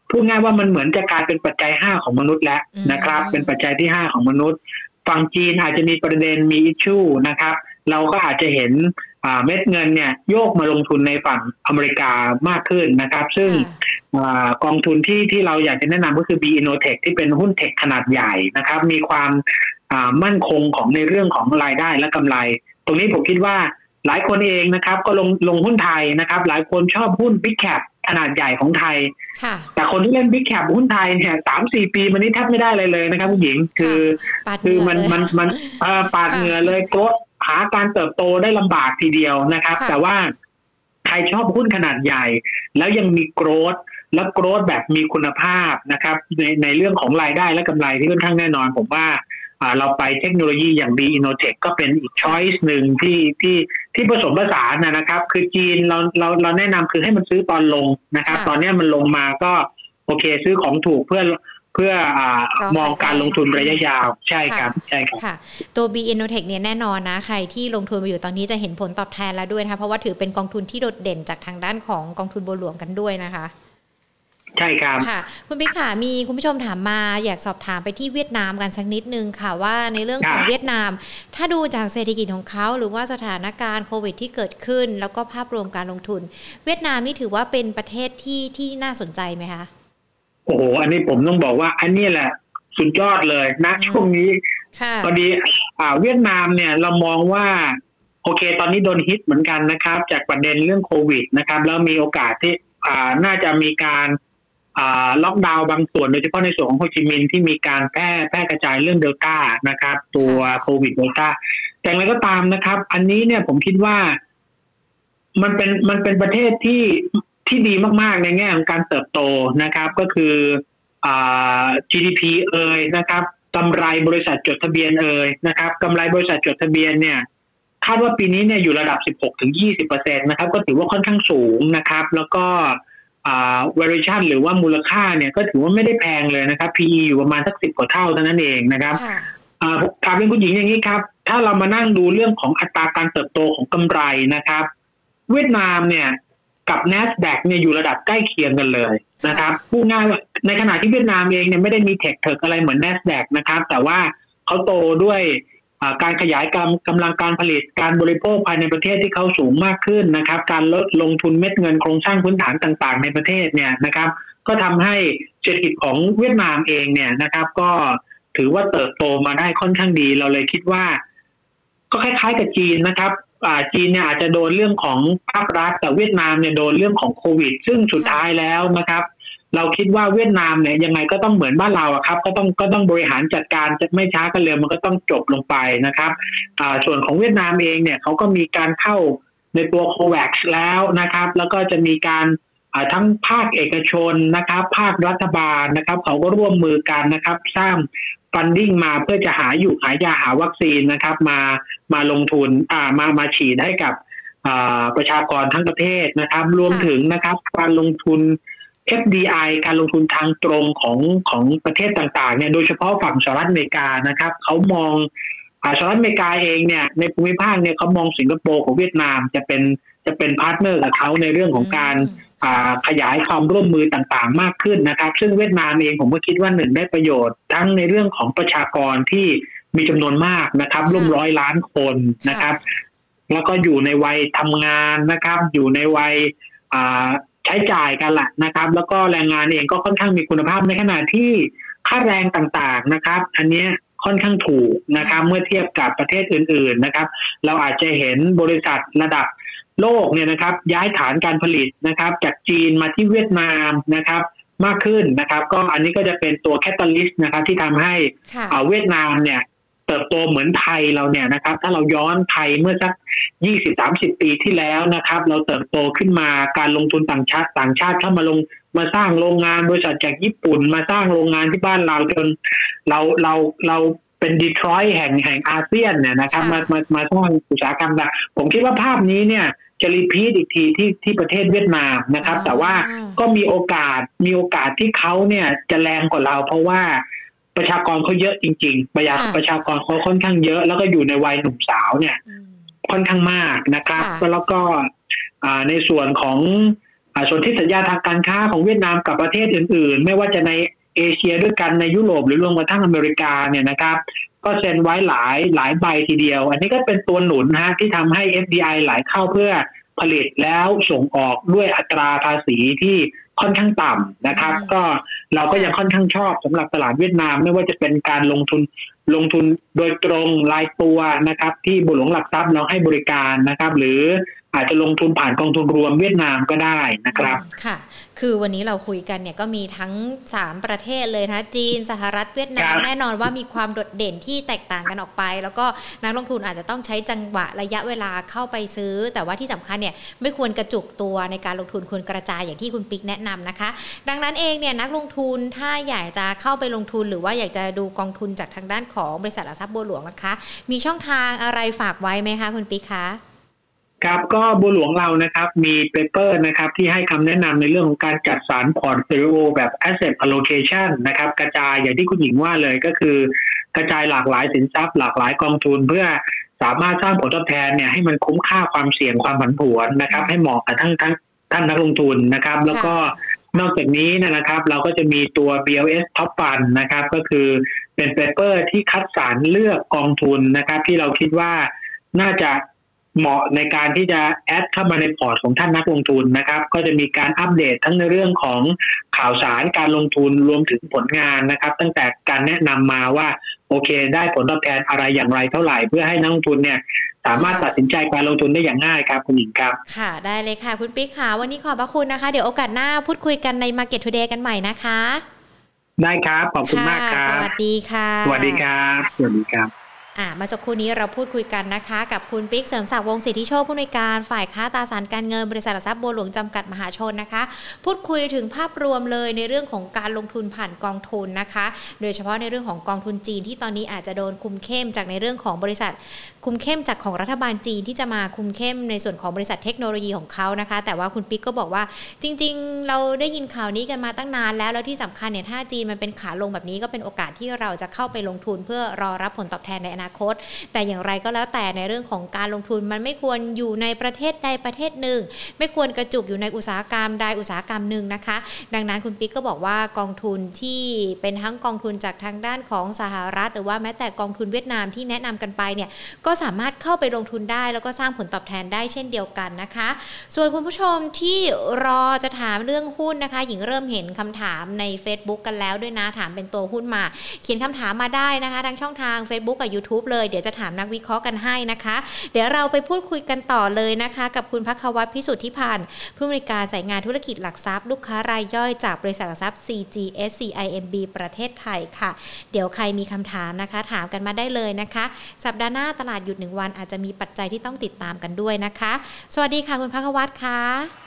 พูดง่ายว่ามันเหมือนจะกลายเป็นปัจจัยห้าของมนุษย์แล้วนะครับ เป็นปัจจัยที่ห้าของมนุษย์ ฝั่งจีนอาจจะมีประเด็นมีอิชชูนะครับ เราก็อาจจะเห็นเม็ดเงินเนี่ยโยกมาลงทุนในฝั่งอเมริกามากขึ้นนะครับ ซึ่งกองทุนที่ที่เราอยากจะแนะนำก็คือ B Innotech ที่เป็นหุ้นเทคขนาดใหญ่นะครับ มีความมั่นคงของในเรื่องของรายได้และกำไร ตรงนี้ผมคิดว่าหลายคนเองนะครับ ก็ลงลงหุ้นไทยนะครับ หลายคนชอบหุ้น Big Cap ขนาดใหญ่ของไทย แต่คนที่เล่น Big Cap หุ้นไทยเนี่ยสามสี่ปีมันนี้แทบไม่ได้เลยเลยนะครับผู้หญิงคือคือมันมันมันปาดเหงื่อเลยโกรหาการเติบโตได้ลำบากทีเดียวนะครับ แต่ว่าใครชอบหุ้นขนาดใหญ่ แล้วยังมีโกรดและโกรดแบบมีคุณภาพนะครับ ในในเรื่องของรายได้และกำไรที่ค่อนข้างแน่นอน ผมว่า เราไปเทคโนโลยีอย่าง B Innotech ก็เป็นอีกช้อยส์หนึ่งที่ที่ที่ผสมผสานนะครับ คือจีนเราเราเราแนะนำคือให้มันซื้อตอนลงนะครับ ตอนนี้มันลงมาก็โอเคซื้อของถูกเพื่อเพื่ออมองการลงทุนระยะยาวใช่ครับใช่ครับตัว B Innotech เนี่ยแน่นอนนะ ใครที่ลงทุนมาอยู่ตอนนี้จะเห็นผลตอบแทนแล้วด้วยนะคะเพราะว่าถือเป็นกองทุนที่โดดเด่นจากทางด้านของกองทุนบัวหลวงกันด้วยนะคะ ใช่ครับค่ะ คุณพี่ขามีคุณผู้ชมถามมา อยากสอบถามไปที่เวียดนามกันสักนิดนึงค่ะว่าในเรื่องของเวียดนาม ถ้าดูจากเศรษฐกิจของเขาหรือว่าสถานการณ์โควิดที่เกิดขึ้น แล้วก็ภาพรวมการลงทุน เวียดนามนี่ถือว่าเป็นประเทศที่ที่น่าสนใจไหมคะโอ้โหอันนี้ผมต้องบอกว่า อันนี้แหละสุดยอดเลยนะช่วงนี้พอดีอ่าเวียดนามเนี่ยเรามองว่าโอเค ตอนนี้โดนฮิตเหมือนกันนะครับ จากประเด็นเรื่องโควิดนะครับ แล้วมีโอกาสที่อ่าน่าจะมีการอ่า ล็อกดาวน์บางส่วนโดยเฉพาะในส่วนของโฮจิมินห์ที่มีการแพร่แพร่กระจายเรื่องเดลต้านะครับ ตัวโควิดเดลต้าแต่อะไรก็ตามนะครับ อันนี้เนี่ยผมคิดว่า มันเป็นมันเป็นประเทศที่ที่ดีมากๆ ในแง่ของการเติบโตนะครับ ก็คือ GDP เอ่ยนะครับกำไรบริษัทจดทะเบียนเอ่ยนะครับกำไรบริษัทจดทะเบียนเนี่ยคาดว่าปีนี้เนี่ยอยู่ระดับ 16-20%นะครับ ก็ถือว่าค่อนข้างสูงนะครับ แล้วก็ valuation หรือว่ามูลค่าเนี่ยก็ถือว่าไม่ได้แพงเลยนะครับ PE อยู่ประมาณสักสิบกว่าเท่าเท่านั้นเองนะครับถามเป็นคุณหญิงอย่างนี้ครับ ถ้าเรามานั่งดูเรื่องของอัตราการเติบโตของกำไรนะครับ เวียดนามเนี่ยกับ NASDAQ เนี่ยอยู่ระดับใกล้เคียงกันเลยนะครับพูดง่ายว่าในขณะที่เวียดนามเองเนี่ยไม่ได้มีเทคเทคอะไรเหมือน NASDAQ นะครับ แต่ว่าเขาโตด้วย การขยายกำกำลังการผลิตการบริโภคภายในประเทศที่เขาสูงมากขึ้นนะครับ การลดลงทุนเม็ดเงินโครงสร้างพื้นฐานต่างๆ ในประเทศเนี่ยนะครับ ก็ทำให้เศรษฐกิจของเวียดนามเองเนี่ยนะครับ ก็ถือว่าเติบโตมาได้ค่อนข้างดี เราเลยคิดว่า ก็คล้ายๆกับจีนนะครับจีนเนี่ยอาจจะโดนเรื่องของภาครัฐแต่เวียดนามเนี่ยโดนเรื่องของโควิด ซึ่งสุดท้ายแล้วนะครับ เราคิดว่าเวียดนามเนี่ยยังไงก็ต้องเหมือนบ้านเราอะครับ ก็ต้องก็ต้องบริหารจัดการจะไม่ช้าก็เร็วมันก็ต้องจบลงไปนะครับส่วนของเวียดนามเองเนี่ยเขาก็มีการเข้าในตัวโควัคแล้วนะครับ แล้วก็จะมีการทั้งภาคเอกชนนะครับ ภาครัฐบาลนะครับ เขาก็ร่วมมือกันนะครับ สร้างฟันดิ้งมาเพื่อจะหาอยู่หายาหาวัคซีนนะครับ มามาลงทุนอ่ามามาฉีดให้กับประชากรทั้งประเทศนะครับ รวมถึงนะครับ การลงทุน FDI การลงทุนทางตรงของของประเทศต่างๆเนี่ยโดยเฉพาะฝั่งสหรัฐอเมริกานะครับเขามองสหรัฐอเมริกาเองเนี่ยในภูมิภาคเนี่ยเขามองสิงคโปร์ของเวียดนามจะเป็นจะเป็น partner กับเขาในเรื่องของการขยายความร่วมมือต่างๆ มากขึ้นนะครับ ซึ่งเวียดนามเองผมก็คิดว่าหนึ่งได้ประโยชน์ ทั้งในเรื่องของประชากรที่มีจำนวนมากนะครับร่วมร้อยล้านคนนะครับ แล้วก็อยู่ในวัยทำงานนะครับ อยู่ในวัย ใช้จ่ายกันแหละนะครับ แล้วก็แรงงานเองก็ค่อนข้างมีคุณภาพในขณะที่ค่าแรงต่างๆนะครับ อันนี้ค่อนข้างถูกนะครับ เมื่อเทียบกับประเทศอื่น ๆนะครับ เราอาจจะเห็นบริษัทระดับโลกเนี่ยนะครับ ย้ายฐานการผลิตนะครับ จากจีนมาที่เวียดนามนะครับมากขึ้นนะครับ ก็อันนี้ก็จะเป็นตัวแคตตาลิสต์นะครับที่ทำให้เวียดนามเนี่ย เติบโตเหมือนไทยเราเนี่ยนะครับ ถ้าเราย้อนไทยเมื่อสักยี่สิบสามสิบปีที่แล้วนะครับ เราเติบโตขึ้นมาการลงทุนต่างชาติต่างชาติเข้ามาลงมาสร้างโรงงานบริษัทจากญี่ปุ่น มาสร้างโรงงานที่บ้านเราจนเราเราเราเป็นดีทรอยต์แห่งแห่งอาเซียนเนี่ยนะครับมามามาสร้างอุตสาหกรรมต่างผมคิดว่าภาพนี้เนี่ยจะรีพีทอีกทีที่ที่ประเทศเวียดนามนะครับ แต่ว่าก็มีโอกาสมีโอกาสที่เขาเนี่ยจะแรงกว่าเราเพราะว่า ประชากรเขาเยอะจริง ๆ ประชาประชากรเขาค่อนข้างเยอะ แล้วก็อยู่ในวัยหนุ่มสาวเนี่ย ค่อนข้างมากนะครับ แล้วก็ในส่วนของส่วนที่สัญญาทางการค้าของเวียดนามกับประเทศอื่น ๆ ไม่ว่าจะในเอเชียด้วยกันในยุโรปหรือรวมกระทั่งอเมริกาเนี่ยนะครับ ก็เซ็นไว้หลายหลายใบทีเดียว อันนี้ก็เป็นตัวหนุนฮะที่ทำให้ FDI ไหลเข้าเพื่อผลิตแล้วส่งออกด้วยอัตราภาษีที่ ค่อนข้างต่ำนะครับ ก็เราก็ยังค่อนข้างชอบสำหรับตลาดเวียดนาม ไม่ว่าจะเป็นการลงทุนลงทุนโดยตรงรายตัวนะครับ ที่บุหลวงหลักทรัพย์เราให้บริการนะครับ หรือ อาจจะลงทุนผ่านกองทุนรวมเวียดนามก็ได้นะครับค่ะ คือวันนี้เราคุยกันเนี่ยก็มีทั้ง 3 ประเทศเลยนะจีนสหรัฐเวียดนามแน่นอนว่ามีความโดดเด่นที่แตกต่างกันออกไป แล้วก็นักลงทุนอาจจะต้องใช้จังหวะระยะเวลาเข้าไปซื้อ แต่ว่าที่สำคัญเนี่ยไม่ควรกระจุกตัวในการลงทุนควรกระจายอย่างที่คุณปิ๊กแนะนำนะคะ ดังนั้นเองเนี่ยนักลงทุนถ้าอยากจะเข้าไปลงทุนหรือว่าอยากจะดูกองทุนจากทางด้านของบริษัทหลักทรัพย์บัวหลวงนะคะ มีช่องทางอะไรฝากไว้ไหมคะคุณปิ๊กคะ ครับก็บัวหลวงเรานะครับมี paper นะครับที่ให้คำแนะนำในเรื่องของการจัดสรร portfolio แบบ asset allocation นะครับกระจายอย่างที่คุณหญิงว่าเลยก็คือ กระจายหลากหลายสินทรัพย์ หลากหลายกองทุนเพื่อสามารถสร้างผลตอบแทนเนี่ยให้มันคุ้มค่าความเสี่ยงความผันผวนนะครับ ให้เหมาะกับทั้งทั้งท่านนักลงทุนนะครับ แล้วก็นอกจากนี้นะครับ เราก็จะมีตัว BLS Top Fund นะครับ ก็คือเป็น paper ที่คัดสรรเลือกกองทุนนะครับ ที่เราคิดว่าน่าจะ เหมาะในการที่จะแอดเข้ามาในพอร์ตของท่านนักลงทุนนะครับ ก็จะมีการอัปเดตทั้งในเรื่องของข่าวสารการลงทุนรวมถึงผลงานนะครับ ตั้งแต่การแนะนำมาว่าโอเค ได้ผลตอบแทนอะไรอย่างไรเท่าไหร่ เพื่อให้นักลงทุนเนี่ยสามารถตัดสินใจการลงทุนได้อย่างง่ายครับคุณหญิงครับ ค่ะได้เลยค่ะ คุณปิ๊กค่ะ วันนี้ขอบพระคุณนะคะ เดี๋ยวโอกาสหน้าพูดคุยกันใน Market Today กันใหม่นะคะ ได้ครับ ขอบคุณมากครับ สวัสดีค่ะ สวัสดีครับ สวัสดีครับ อ่ามาสักครู่นี้เราพูดคุยกันนะคะ กับคุณปิ๊กเสริมศักดิ์วงศิทธิโชคผู้ในการฝ่ายค้าตราสารการเงินบริษัทหลักทรัพย์บัวหลวงจำกัดมหาชนนะคะ พูดคุยถึงภาพรวมเลยในเรื่องของการลงทุนผ่านกองทุนนะคะ โดยเฉพาะในเรื่องของกองทุนจีนที่ตอนนี้อาจจะโดนคุมเข้มจากในเรื่องของบริษัท คุมเข้มจากของรัฐบาลจีนที่จะมาคุมเข้มในส่วนของบริษัทเทคโนโลยีของเขานะคะ แต่ว่าคุณปิ๊กก็บอกว่าจริง ๆ เราได้ยินข่าวนี้กันมาตั้งนานแล้วแล้วที่สำคัญเนี่ยถ้าจีนมันเป็นขาลงแบบนี้ก็เป็นโอกาสที่เราจะเข้าไปลงทุนเพื่อรอรับผลตอบแทนในอนาคต แต่อย่างไรก็แล้วแต่ในเรื่องของการลงทุนมันไม่ควรอยู่ในประเทศใดประเทศหนึ่ง ไม่ควรกระจุกอยู่ในอุตสาหกรรมใดอุตสาหกรรมหนึ่งนะคะ ดังนั้นคุณปิ๊กก็บอกว่ากองทุนที่เป็นทั้งกองทุนจากทางด้านของสหรัฐ หรือว่าแม้แต่กองทุนเวียดนามที่แนะนำกันไปเนี่ยก็สามารถเข้าไปลงทุนได้ แล้วก็สร้างผลตอบแทนได้เช่นเดียวกันนะคะ ส่วนคุณผู้ชมที่รอจะถามเรื่องหุ้นนะคะ หญิงเริ่มเห็นคำถามใน Facebook กันแล้วด้วยนะถามเป็นตัวหุ้นมา เขียนคำถามมาได้นะคะทางช่องทาง Facebook กับ YouTube เลยเดี๋ยวจะถามนักวิเคราะห์กันให้นะคะ เดี๋ยวเราไปพูดคุยกันต่อเลยนะคะ กับคุณพักวัตรพิสุทธิพันธ์ผู้อำนวยการสายงานธุรกิจหลักทรัพย์ ลูกค้ารายย่อยจากบริษัทหลักทรัพย์ CGSCIMB ประเทศไทยค่ะ เดี๋ยวใครมีคำถามนะคะ ถามกันมาได้เลยนะคะ สัปดาห์หน้าตลาดหยุดหนึ่งวันอาจจะมีปัจจัยที่ต้องติดตามกันด้วยนะคะ สวัสดีค่ะคุณพักวัตรค่ะ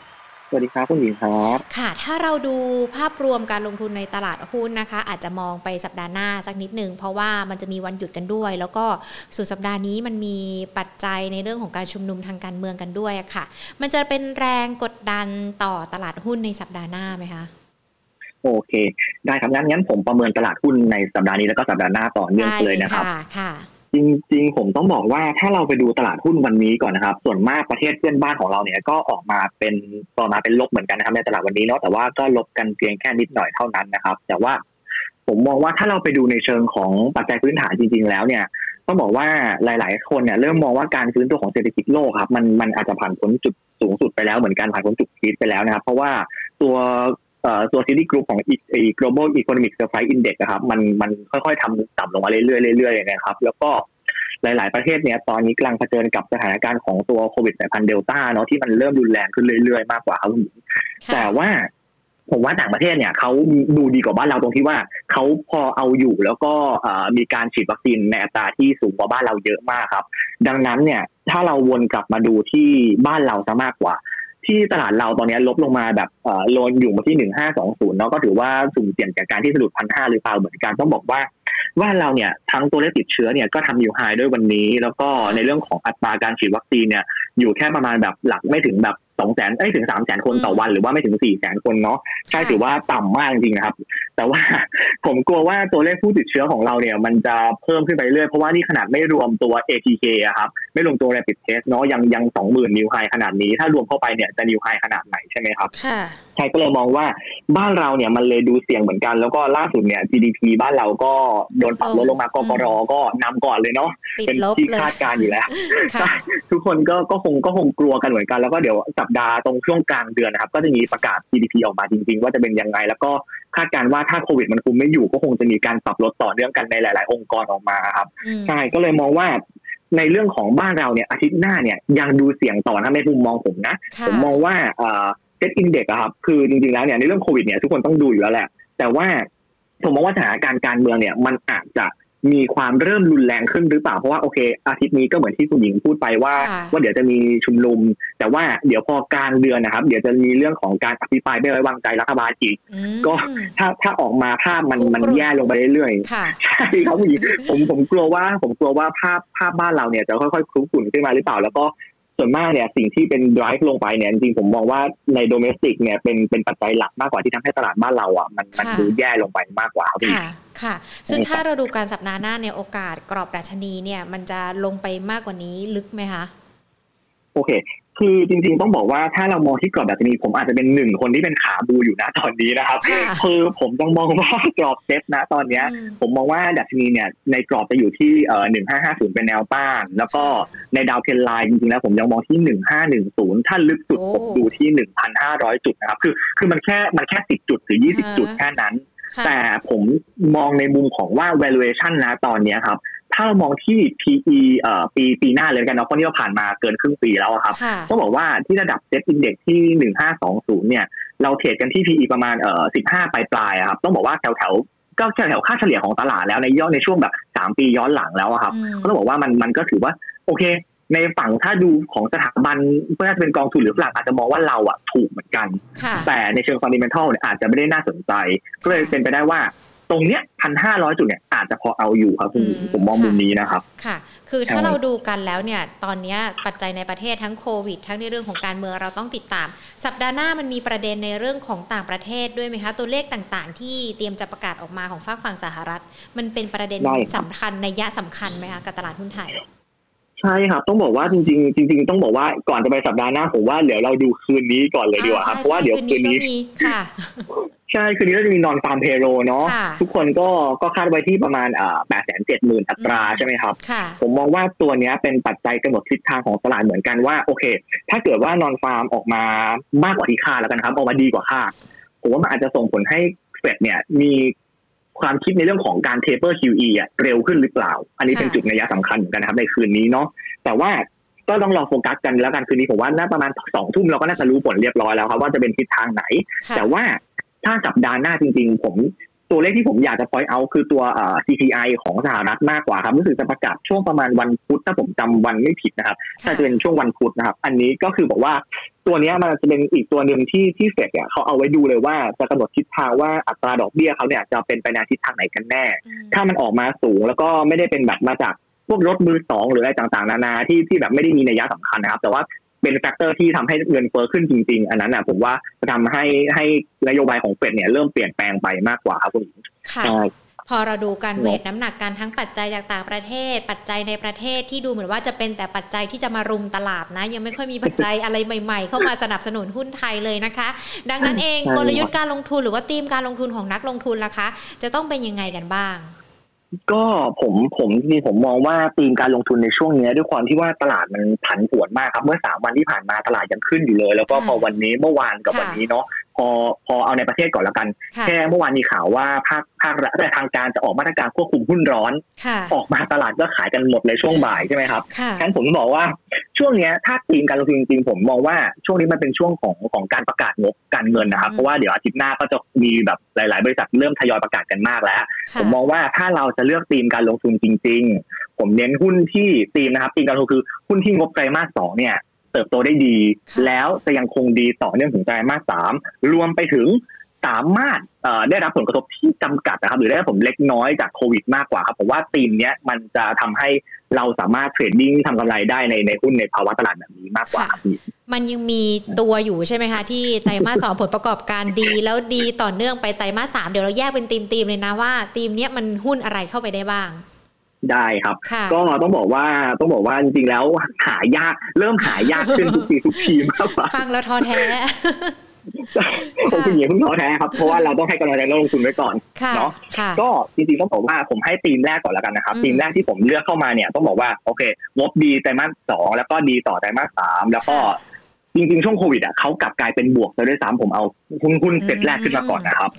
สวัสดีครับคุณหญิงครับค่ะ ถ้าเราดูภาพรวมการลงทุนในตลาดหุ้นนะคะ อาจจะมองไปสัปดาห์หน้าสักนิดหนึ่งเพราะว่ามันจะมีวันหยุดกันด้วย แล้วก็สุดสัปดาห์นี้มันมีปัจจัยในเรื่องของการชุมนุมทางการเมืองกันด้วยอะค่ะ มันจะเป็นแรงกดดันต่อตลาดหุ้นในสัปดาห์หน้าไหมคะโอเค ได้ครับงั้นงั้นผมประเมินตลาดหุ้นในสัปดาห์นี้แล้วก็สัปดาห์หน้าต่อเนื่องเลยนะครับค่ะค่ะ จริงๆ ผมต้องบอกว่าถ้าเราไปดูตลาดหุ้นวันนี้ก่อนนะครับ ส่วนมากประเทศเพื่อนบ้านของเราเนี่ยก็ออกมาเป็นต่อมาเป็นลบเหมือนกันนะครับในตลาดวันนี้เนาะแต่ว่าก็ลบกันเพียงแค่นิดหน่อยเท่านั้นนะครับ แต่ว่าผมมองว่าถ้าเราไปดูในเชิงของปัจจัยพื้นฐานจริง ๆ แล้วเนี่ยต้องบอกว่าหลาย ๆ คนเนี่ยเริ่มมองว่าการฟื้นตัวของเศรษฐกิจโลกครับมันมันอาจจะผ่านพ้นจุดสูงสุดไปแล้วเหมือนกันผ่านพ้นจุด peak ไปแล้วนะครับ เพราะว่าตัว ตัว Citigroup ของอี global economic surprise index นะครับมันมันค่อยๆทำต่ำลงมาเรื่อยๆเรื่อยๆนะครับ แล้วก็หลาย ๆ ประเทศเนี่ยตอนนี้กำลังเผชิญกับสถานการณ์ของตัวโควิดสายพันธุ์เดลต้าเนาะที่มันเริ่มรุนแรงขึ้นเรื่อยๆ มากกว่าครับคุณหญิงแต่ว่าผมว่าต่างประเทศเนี่ยเขาดูดีกว่าบ้านเราตรงที่ว่าเขาพอเอาอยู่แล้วก็มีการฉีดวัคซีนในอัตราที่สูงกว่าบ้านเราเยอะมากครับ ดังนั้นเนี่ยถ้าเราวนกลับมาดูที่บ้านเราซะมากกว่า ที่ตลาดเราตอนนี้ลบลงมาแบบโลนอยู่มาที่หนึ่งห้าสองศูนย์เนาะก็ถือว่าสุ่มเสี่ยงจากการที่สะดุดพันห้าหรือเปล่าเหมือนกันต้องบอกว่าว่าเราเนี่ยทั้งตัวเลขติดเชื้อเนี่ยก็ทำอยู่ไฮด้วยวันนี้ แล้วก็ในเรื่องของอัตราการฉีดวัคซีนเนี่ยอยู่แค่ประมาณแบบหลักไม่ถึงแบบ สองแสนเอ้ยถึงสามแสนคนต่อวันหรือว่าไม่ถึงสี่แสนคนเนาะใช่ถือว่าต่ำมากจริงๆนะครับ แต่ว่าผมกลัวว่าตัวเลขผู้ติดเชื้อของเราเนี่ย มันจะเพิ่มขึ้นไปเรื่อยเพราะว่านี่ขนาดไม่รวมตัว ATK อะครับ ไม่รวมตัว rapid test เนาะยังยังสองหมื่นนิวไฮขนาดนี้ ถ้ารวมเข้าไปเนี่ยจะนิวไฮขนาดไหนใช่ไหมครับค่ะใช่ก็เลยมองว่าบ้านเราเนี่ยมันเลยดูเสี่ยงเหมือนกัน แล้วก็ล่าสุดเนี่ย GDP บ้านเราก็โดนปรับลดลงมากกรก็นำก่อนเลยเนาะเป็นที่คาดการอยู่แล้วทุกคนก็ก็คงก็คงกลัวกันเหมือนกันแล้วก็เดี๋ยวสัปดาห์ตรงช่วงกลางเดือนนะครับ ก็จะมีประกาศ GDP ออกมาจริง ๆ ว่าจะเป็นยังไง แล้วก็คาดการว่าถ้าโควิดมันคุมไม่อยู่ก็คงจะมีการปรับลดต่อเนื่องกันในหลาย ๆ องค์กรออกมาครับใช่ก็เลยมองว่าในเรื่องของบ้านเราเนี่ยอาทิตย์หน้าเนี่ยยังดูเสี่ยงต่อนะในมุมมองผมนะ ผมมองว่า เซ็ตอินเด็กซ์ครับคือจริงๆแล้วเนี่ยในเรื่องโควิดเนี่ยทุกคนต้องดูอยู่แล้วแหละ แต่ว่าผมมองว่าสถานการณ์การเมืองเนี่ยมันอาจจะมีความเริ่มรุนแรงขึ้นหรือเปล่า เพราะว่าโอเค อาทิตย์นี้ก็เหมือนที่คุณหญิงพูดไปว่า ว่าเดี๋ยวจะมีชุมนุม แต่ว่าเดี๋ยวพอกลางเดือนนะครับ เดี๋ยวจะมีเรื่องของการอภิปรายไม่ไว้วางใจรัฐบาลอีก ก็ถ้าถ้าออกมาภาพมันมันแย่ลงไปเรื่อยๆใช่ครับคุณหญิงผมผมกลัวว่าผมกลัวว่าภาพภาพบ้านเราเนี่ยจะค่อยๆคลุ้ฝุ่นขึ้นมาหรือเปล่า แล้วก็ ส่วนมากเนี่ยสิ่งที่เป็น drive ลงไปเนี่ยจริงๆผมมองว่าในโดเมสติกเนี่ยเป็นเป็นปัจจัยหลักมากกว่าที่ทำให้ตลาดบ้านเราอะมันมันดูแย่ลงไปมากกว่าครับพี่ค่ะ ซึ่งถ้าเราดูการสัปดาห์หน้าเนี่ยโอกาสกรอบดัชนีเนี่ยมันจะลงไปมากกว่านี้ลึกไหมคะ โอเค คือจริงๆต้องบอกว่าถ้าเรามองที่กรอบดัชนีผมอาจจะเป็นหนึ่งคนที่เป็นขาบูอยู่นะตอนนี้นะครับคือผมต้องมองว่ากรอบเซตนะตอนเนี้ย ผมมองว่าดัชนีเนี่ยในกรอบจะอยู่ที่เอ่อหนึ่งห้าห้าศูนย์เป็นแนวต้าน แล้วก็ในดาวเทนไลน์จริงๆแล้วผมยังมองที่หนึ่งห้าหนึ่งศูนย์ถ้าลึกสุดผมดูที่หนึ่งพันห้าร้อยจุดนะครับคือคือมันแค่มันแค่สิบจุดหรือยี่สิบจุดแค่นั้น แต่ผมมองในมุมของว่า valuation นะตอนนี้ครับ ถ้าเรามองที่ PE เอ่อปีปีหน้าเลยกันเนาะเพราะนี่เราผ่านมาเกินครึ่งปีแล้วครับต้องบอกว่าที่ระดับเซ็ตอินเด็กที่หนึ่งห้าสองศูนย์เนี่ย เราเทรดกันที่ PE ประมาณเอ่อสิบห้าปลายปลายครับ ต้องบอกว่าแถวแถวก็แถวค่าเฉลี่ยของตลาดแล้วในย่อในช่วงแบบสามปีย้อนหลังแล้วครับ ก็ต้องบอกว่ามันมันก็ถือว่าโอเค ในฝั่งถ้าดูของสถาบันไม่ว่าจะเป็นกองทุนหรือฝรั่งอาจจะมองว่าเราอะถูกเหมือนกัน แต่ในเชิงฟันดิเมนทัลเนี่ยอาจจะไม่ได้น่าสนใจ ก็เลยเป็นไปได้ว่า ตรงเนี้ยพันห้าร้อยจุดเนี่ยอาจจะพอเอาอยู่ครับคุณผมมองมุมนี้นะครับ ค่ะ คือถ้าเราดูกันแล้วเนี่ย ตอนนี้ปัจจัยในประเทศทั้งโควิด ทั้งในเรื่องของการเมืองเราต้องติดตาม สัปดาห์หน้ามันมีประเด็นในเรื่องของต่างประเทศด้วยไหมคะ ตัวเลขต่างๆ ที่เตรียมจะประกาศออกมาของฝั่งฝั่งสหรัฐ มันเป็นประเด็นสำคัญในยะสำคัญไหมคะกับตลาดหุ้นไทยใช่ครับ ต้องบอกว่าจริงๆจริง ๆ ต้องบอกว่าก่อนจะไปสัปดาห์หน้าผมว่าเดี๋ยวเราดูคืนนี้ก่อนเลยดีกว่าครับเพราะว่าเดี๋ยวคืนนี้ ใช่คืนนี้เราจะมีนอนฟาร์มเพโรเนาะทุกคนก็ก็คาดไว้ที่ประมาณอ่าแปดแสนเจ็ดหมื่นอัตราใช่ไหมครับ ผมมองว่าตัวนี้เป็นปัจจัยกำหนดทิศทางของตลาดเหมือนกันว่าโอเค ถ้าเกิดว่านอนฟาร์มออกมามากกว่าที่คาดแล้วกันครับออกมาดีกว่าคาดผมว่ามันอาจจะส่งผลให้เฟดเนี่ยมีความคิดในเรื่องของการเทเปอร์ QE อะเร็วขึ้นหรือเปล่า อันนี้เป็นจุดนัยสำคัญเหมือนกันนะครับในคืนนี้เนาะแต่ว่าก็ต้องรอโฟกัสกันแล้วกันคืนนี้ผมว่าน่าประมาณสองทุ่มเราก็น่าจะรู้ผลเรียบร้อยแล้วครับว่าจะเป็นทิศทางไหน แต่ว่า ถ้าสัปดาห์หน้าจริง ๆ ผมตัวเลขที่ผมอยากจะพอยเอาคือตัว CPI ของสหรัฐมากกว่าครับรู้สึกจะประกาศช่วงประมาณวันพุธถ้าผมจำวันไม่ผิดนะครับถ้าจะเป็นช่วงวันพุธนะครับ อันนี้ก็คือบอกว่าตัวนี้มันจะเป็นอีกตัวหนึ่งที่ที่เฟดเนี่ยเขาเอาไว้ดูเลยว่าจะกำหนดทิศทางว่าอัตราดอกเบี้ยเขาเนี่ยจะเป็นไปในทิศทางไหนกันแน่ ถ้ามันออกมาสูงแล้วก็ไม่ได้เป็นแบบมาจากพวกรถมือสองหรืออะไรต่างๆ นานาที่ที่แบบไม่ได้มีนัยสำคัญนะครับ แต่ว่า เป็น factor ที่ทำให้เงินเฟ้อขึ้นจริง ๆ อันนั้นนะผมว่าจะทำให้ให้นโยบายของเฟดเนี่ยเริ่มเปลี่ยนแปลงไปมากกว่าครับคุณค่ะพอเราดูการ weight น้ำหนักการทั้งปัจจัยจากต่างประเทศ ปัจจัยในประเทศที่ดูเหมือนว่าจะเป็นแต่ปัจจัยที่จะมารุมตลาดนะ ยังไม่ค่อยมีปัจจัยอะไรใหม่ ๆ เข้ามาสนับสนุนหุ้นไทยเลยนะคะ ดังนั้นเองกลยุทธ์การลงทุนหรือว่าธีมการลงทุนของนักลงทุนล่ะคะ จะต้องเป็นยังไงกันบ้าง ก็ผมผมนี่ผมมองว่าธีมการลงทุนในช่วงนี้ด้วยความที่ว่าตลาดมันผันผวนมากครับ เมื่อสามวันที่ผ่านมาตลาดยังขึ้นอยู่เลย แล้วก็พอวันนี้เมื่อวานกับวันนี้เนาะพ อพอเอาในประเทศก่อนแล้วกัน แค่เมื่อวานมีข่าวว่าภาคภาครัฐทางการจะออกมาตรการควบคุมหุ้นร้อน ออกมาตลาดก็ขายกันหมดเลยช่วงบ่ายใช่ไหมครับฉะนั้นผมบอกว่าช่วงนี้ถ้าธีมการลงทุนจริงๆผมมองว่าช่วงนี้มันเป็นช่วงของของการประกาศงบการเงินนะครับ เพราะว่าเดี๋ยวอาทิตย์หน้าก็จะมีแบบหลาย ๆ บริษัทเริ่มทยอยประกาศกันมากแล้ว ผมมองว่าถ้าเราจะเลือกธีมการลงทุนจริง ๆ ผมเน้นหุ้นที่ธีมนะครับธีมการลงทุนคือหุ้นที่งบไตรมาสสองเนี่ย เติบโตได้ดี แล้วจะยังคงดีต่อเนื่องถึงไตรมาสสามรวมไปถึงสามารถได้รับผลกระทบที่จำกัดนะครับ หรือได้ผลเล็กน้อยจากโควิดมากกว่าครับผมว่าธีมเนี้ยมันจะทำให้เราสามารถเทรดดิ้งทำกำไรได้ในในหุ้นในภาวะตลาดแบบนี้มากกว่าครับมันยังมีตัวอยู่ใช่ไหมคะ ที่ไตรมาสสองผลประกอบการดี แล้วดีต่อเนื่องไปไตรมาสสามเดี๋ยวเราแยกเป็นธีมธีมเลยนะว่าธีมเนี้ยมันหุ้นอะไรเข้าไปได้บ้าง ได้ครับ ก็ต้องบอกว่าต้องบอกว่าจริงๆแล้วหายากเริ่มหายากขึ้นทุกปีทุกทีมากกว่าฟังแล้วท้อแท้ผมคุณหญิงเพิ่งท้อแท้ครับเพราะว่าเราต้องให้กำลังใจนักลงทุนไว้ก่อนเนาะก็จริงๆต้องบอกว่าผมให้ทีมแรกก่อนแล้วกันนะครับทีมแรกที่ผมเลือกเข้ามาเนี่ยต้องบอกว่าโอเคงบดีไตรมาสสองแล้วก็ดีต่อไตรมาสสามแล้วก็จริงๆช่วงโควิดอะเขากลับกลายเป็นบวกเลยด้วยซ้ำผมเอาหุ้นหุ้นเซ็ตแรกขึ้นมาก่อนนะครับ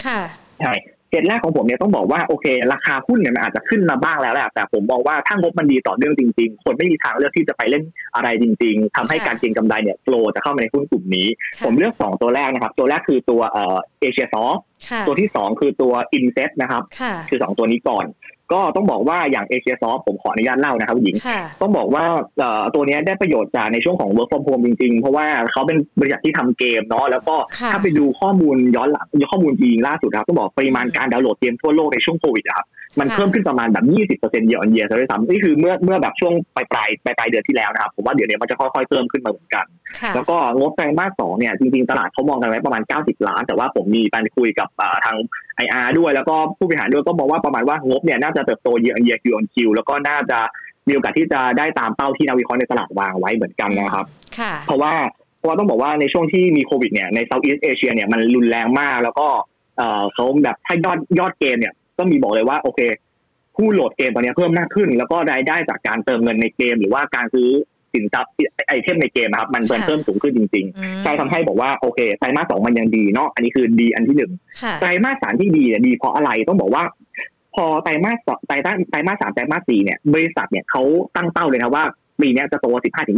ใช่ เกตแรกของผมเนี่ยต้องบอกว่าโอเค ราคาหุ้นเนี่ยมันอาจจะขึ้นมาบ้างแล้วแหละแต่ผมมองว่าถ้างบมันดีต่อเนื่องจริง ๆ คนไม่มีทางเลือกที่จะไปเล่นอะไรจริง ๆทำให้การเก็งกำไรเนี่ยโฟลจะเข้ามาในหุ้นกลุ่มนี้ ผมเลือกสองตัวแรกนะครับ ตัวแรกคือตัว Asiasoft ตัวที่สองคือตัว INSET นะครับ คือสองตัวนี้ก่อน ก็ต้องบอกว่าอย่าง Asiasoft ผมขออนุญาตเล่านะครับหญิง ต้องบอกว่าตัวนี้ได้ประโยชน์จากในช่วงของ work from home จริงๆ เพราะว่าเขาเป็นบริษัทที่ทำเกมเนาะแล้วก็ถ้าไปดูข้อมูลย้อนหลังข้อมูลจริงล่าสุดครับต้องบอกปริมาณการดาวน์โหลดเกมทั่วโลกในช่วงโควิดครับมันเพิ่มขึ้นประมาณแบบ 20%เยอะเยียร์เลยซ้ำนี่คือเมื่อเมื่อแบบช่วงปลายปลายปลายปลายเดือนที่แล้วนะครับผมว่าเดี๋ยวนี้มันจะค่อยๆเพิ่มขึ้นมาเหมือนกัน แล้วก็งบไตรมาสสองเนี่ยจริงๆตลาดเขามองกันไว้ประมาณ 90 ล้าน แต่ว่าผมมีการคุยกับทาง IR ด้วยแล้วก็ผู้บริหารด้วยก็มองว่าประมาณว่างบเนี่ยน่าจะเติบโต year on year Q on Q แล้วก็น่าจะมีโอกาสที่จะได้ตามเป้าที่นักวิเคราะห์ในตลาดวางไว้เหมือนกันนะครับเพราะว่าเพราะว่าต้องบอกว่าในช่วงที่มีโควิดเนี่ยใน Southeast Asia เนี่ยมันรุนแรงมาก แล้วก็เขาแบบถ้ายอดยอดเกมเนี่ยก็มีบอกเลยว่าโอเค ผู้โหลดเกมตอนนี้เพิ่มมากขึ้น แล้วก็รายได้จากการเติมเงินในเกม หรือว่าการซื้อ สินทรัพย์ item ในเกมครับ มันเพิ่มสูงขึ้นจริงๆใช่ทำให้บอกว่าโอเคไตรมาสสองมันยังดีเนาะอันนี้คือดีอันที่หนึ่งไตรมาสสามที่ดีเนี่ยดีเพราะอะไรต้องบอกว่า พอไตรมาสไตรมาสไตรมาสสามไตรมาสสี่เนี่ย บริษัทเนี่ยเขาตั้งเป้าเลยนะว่าปีนี้จะโต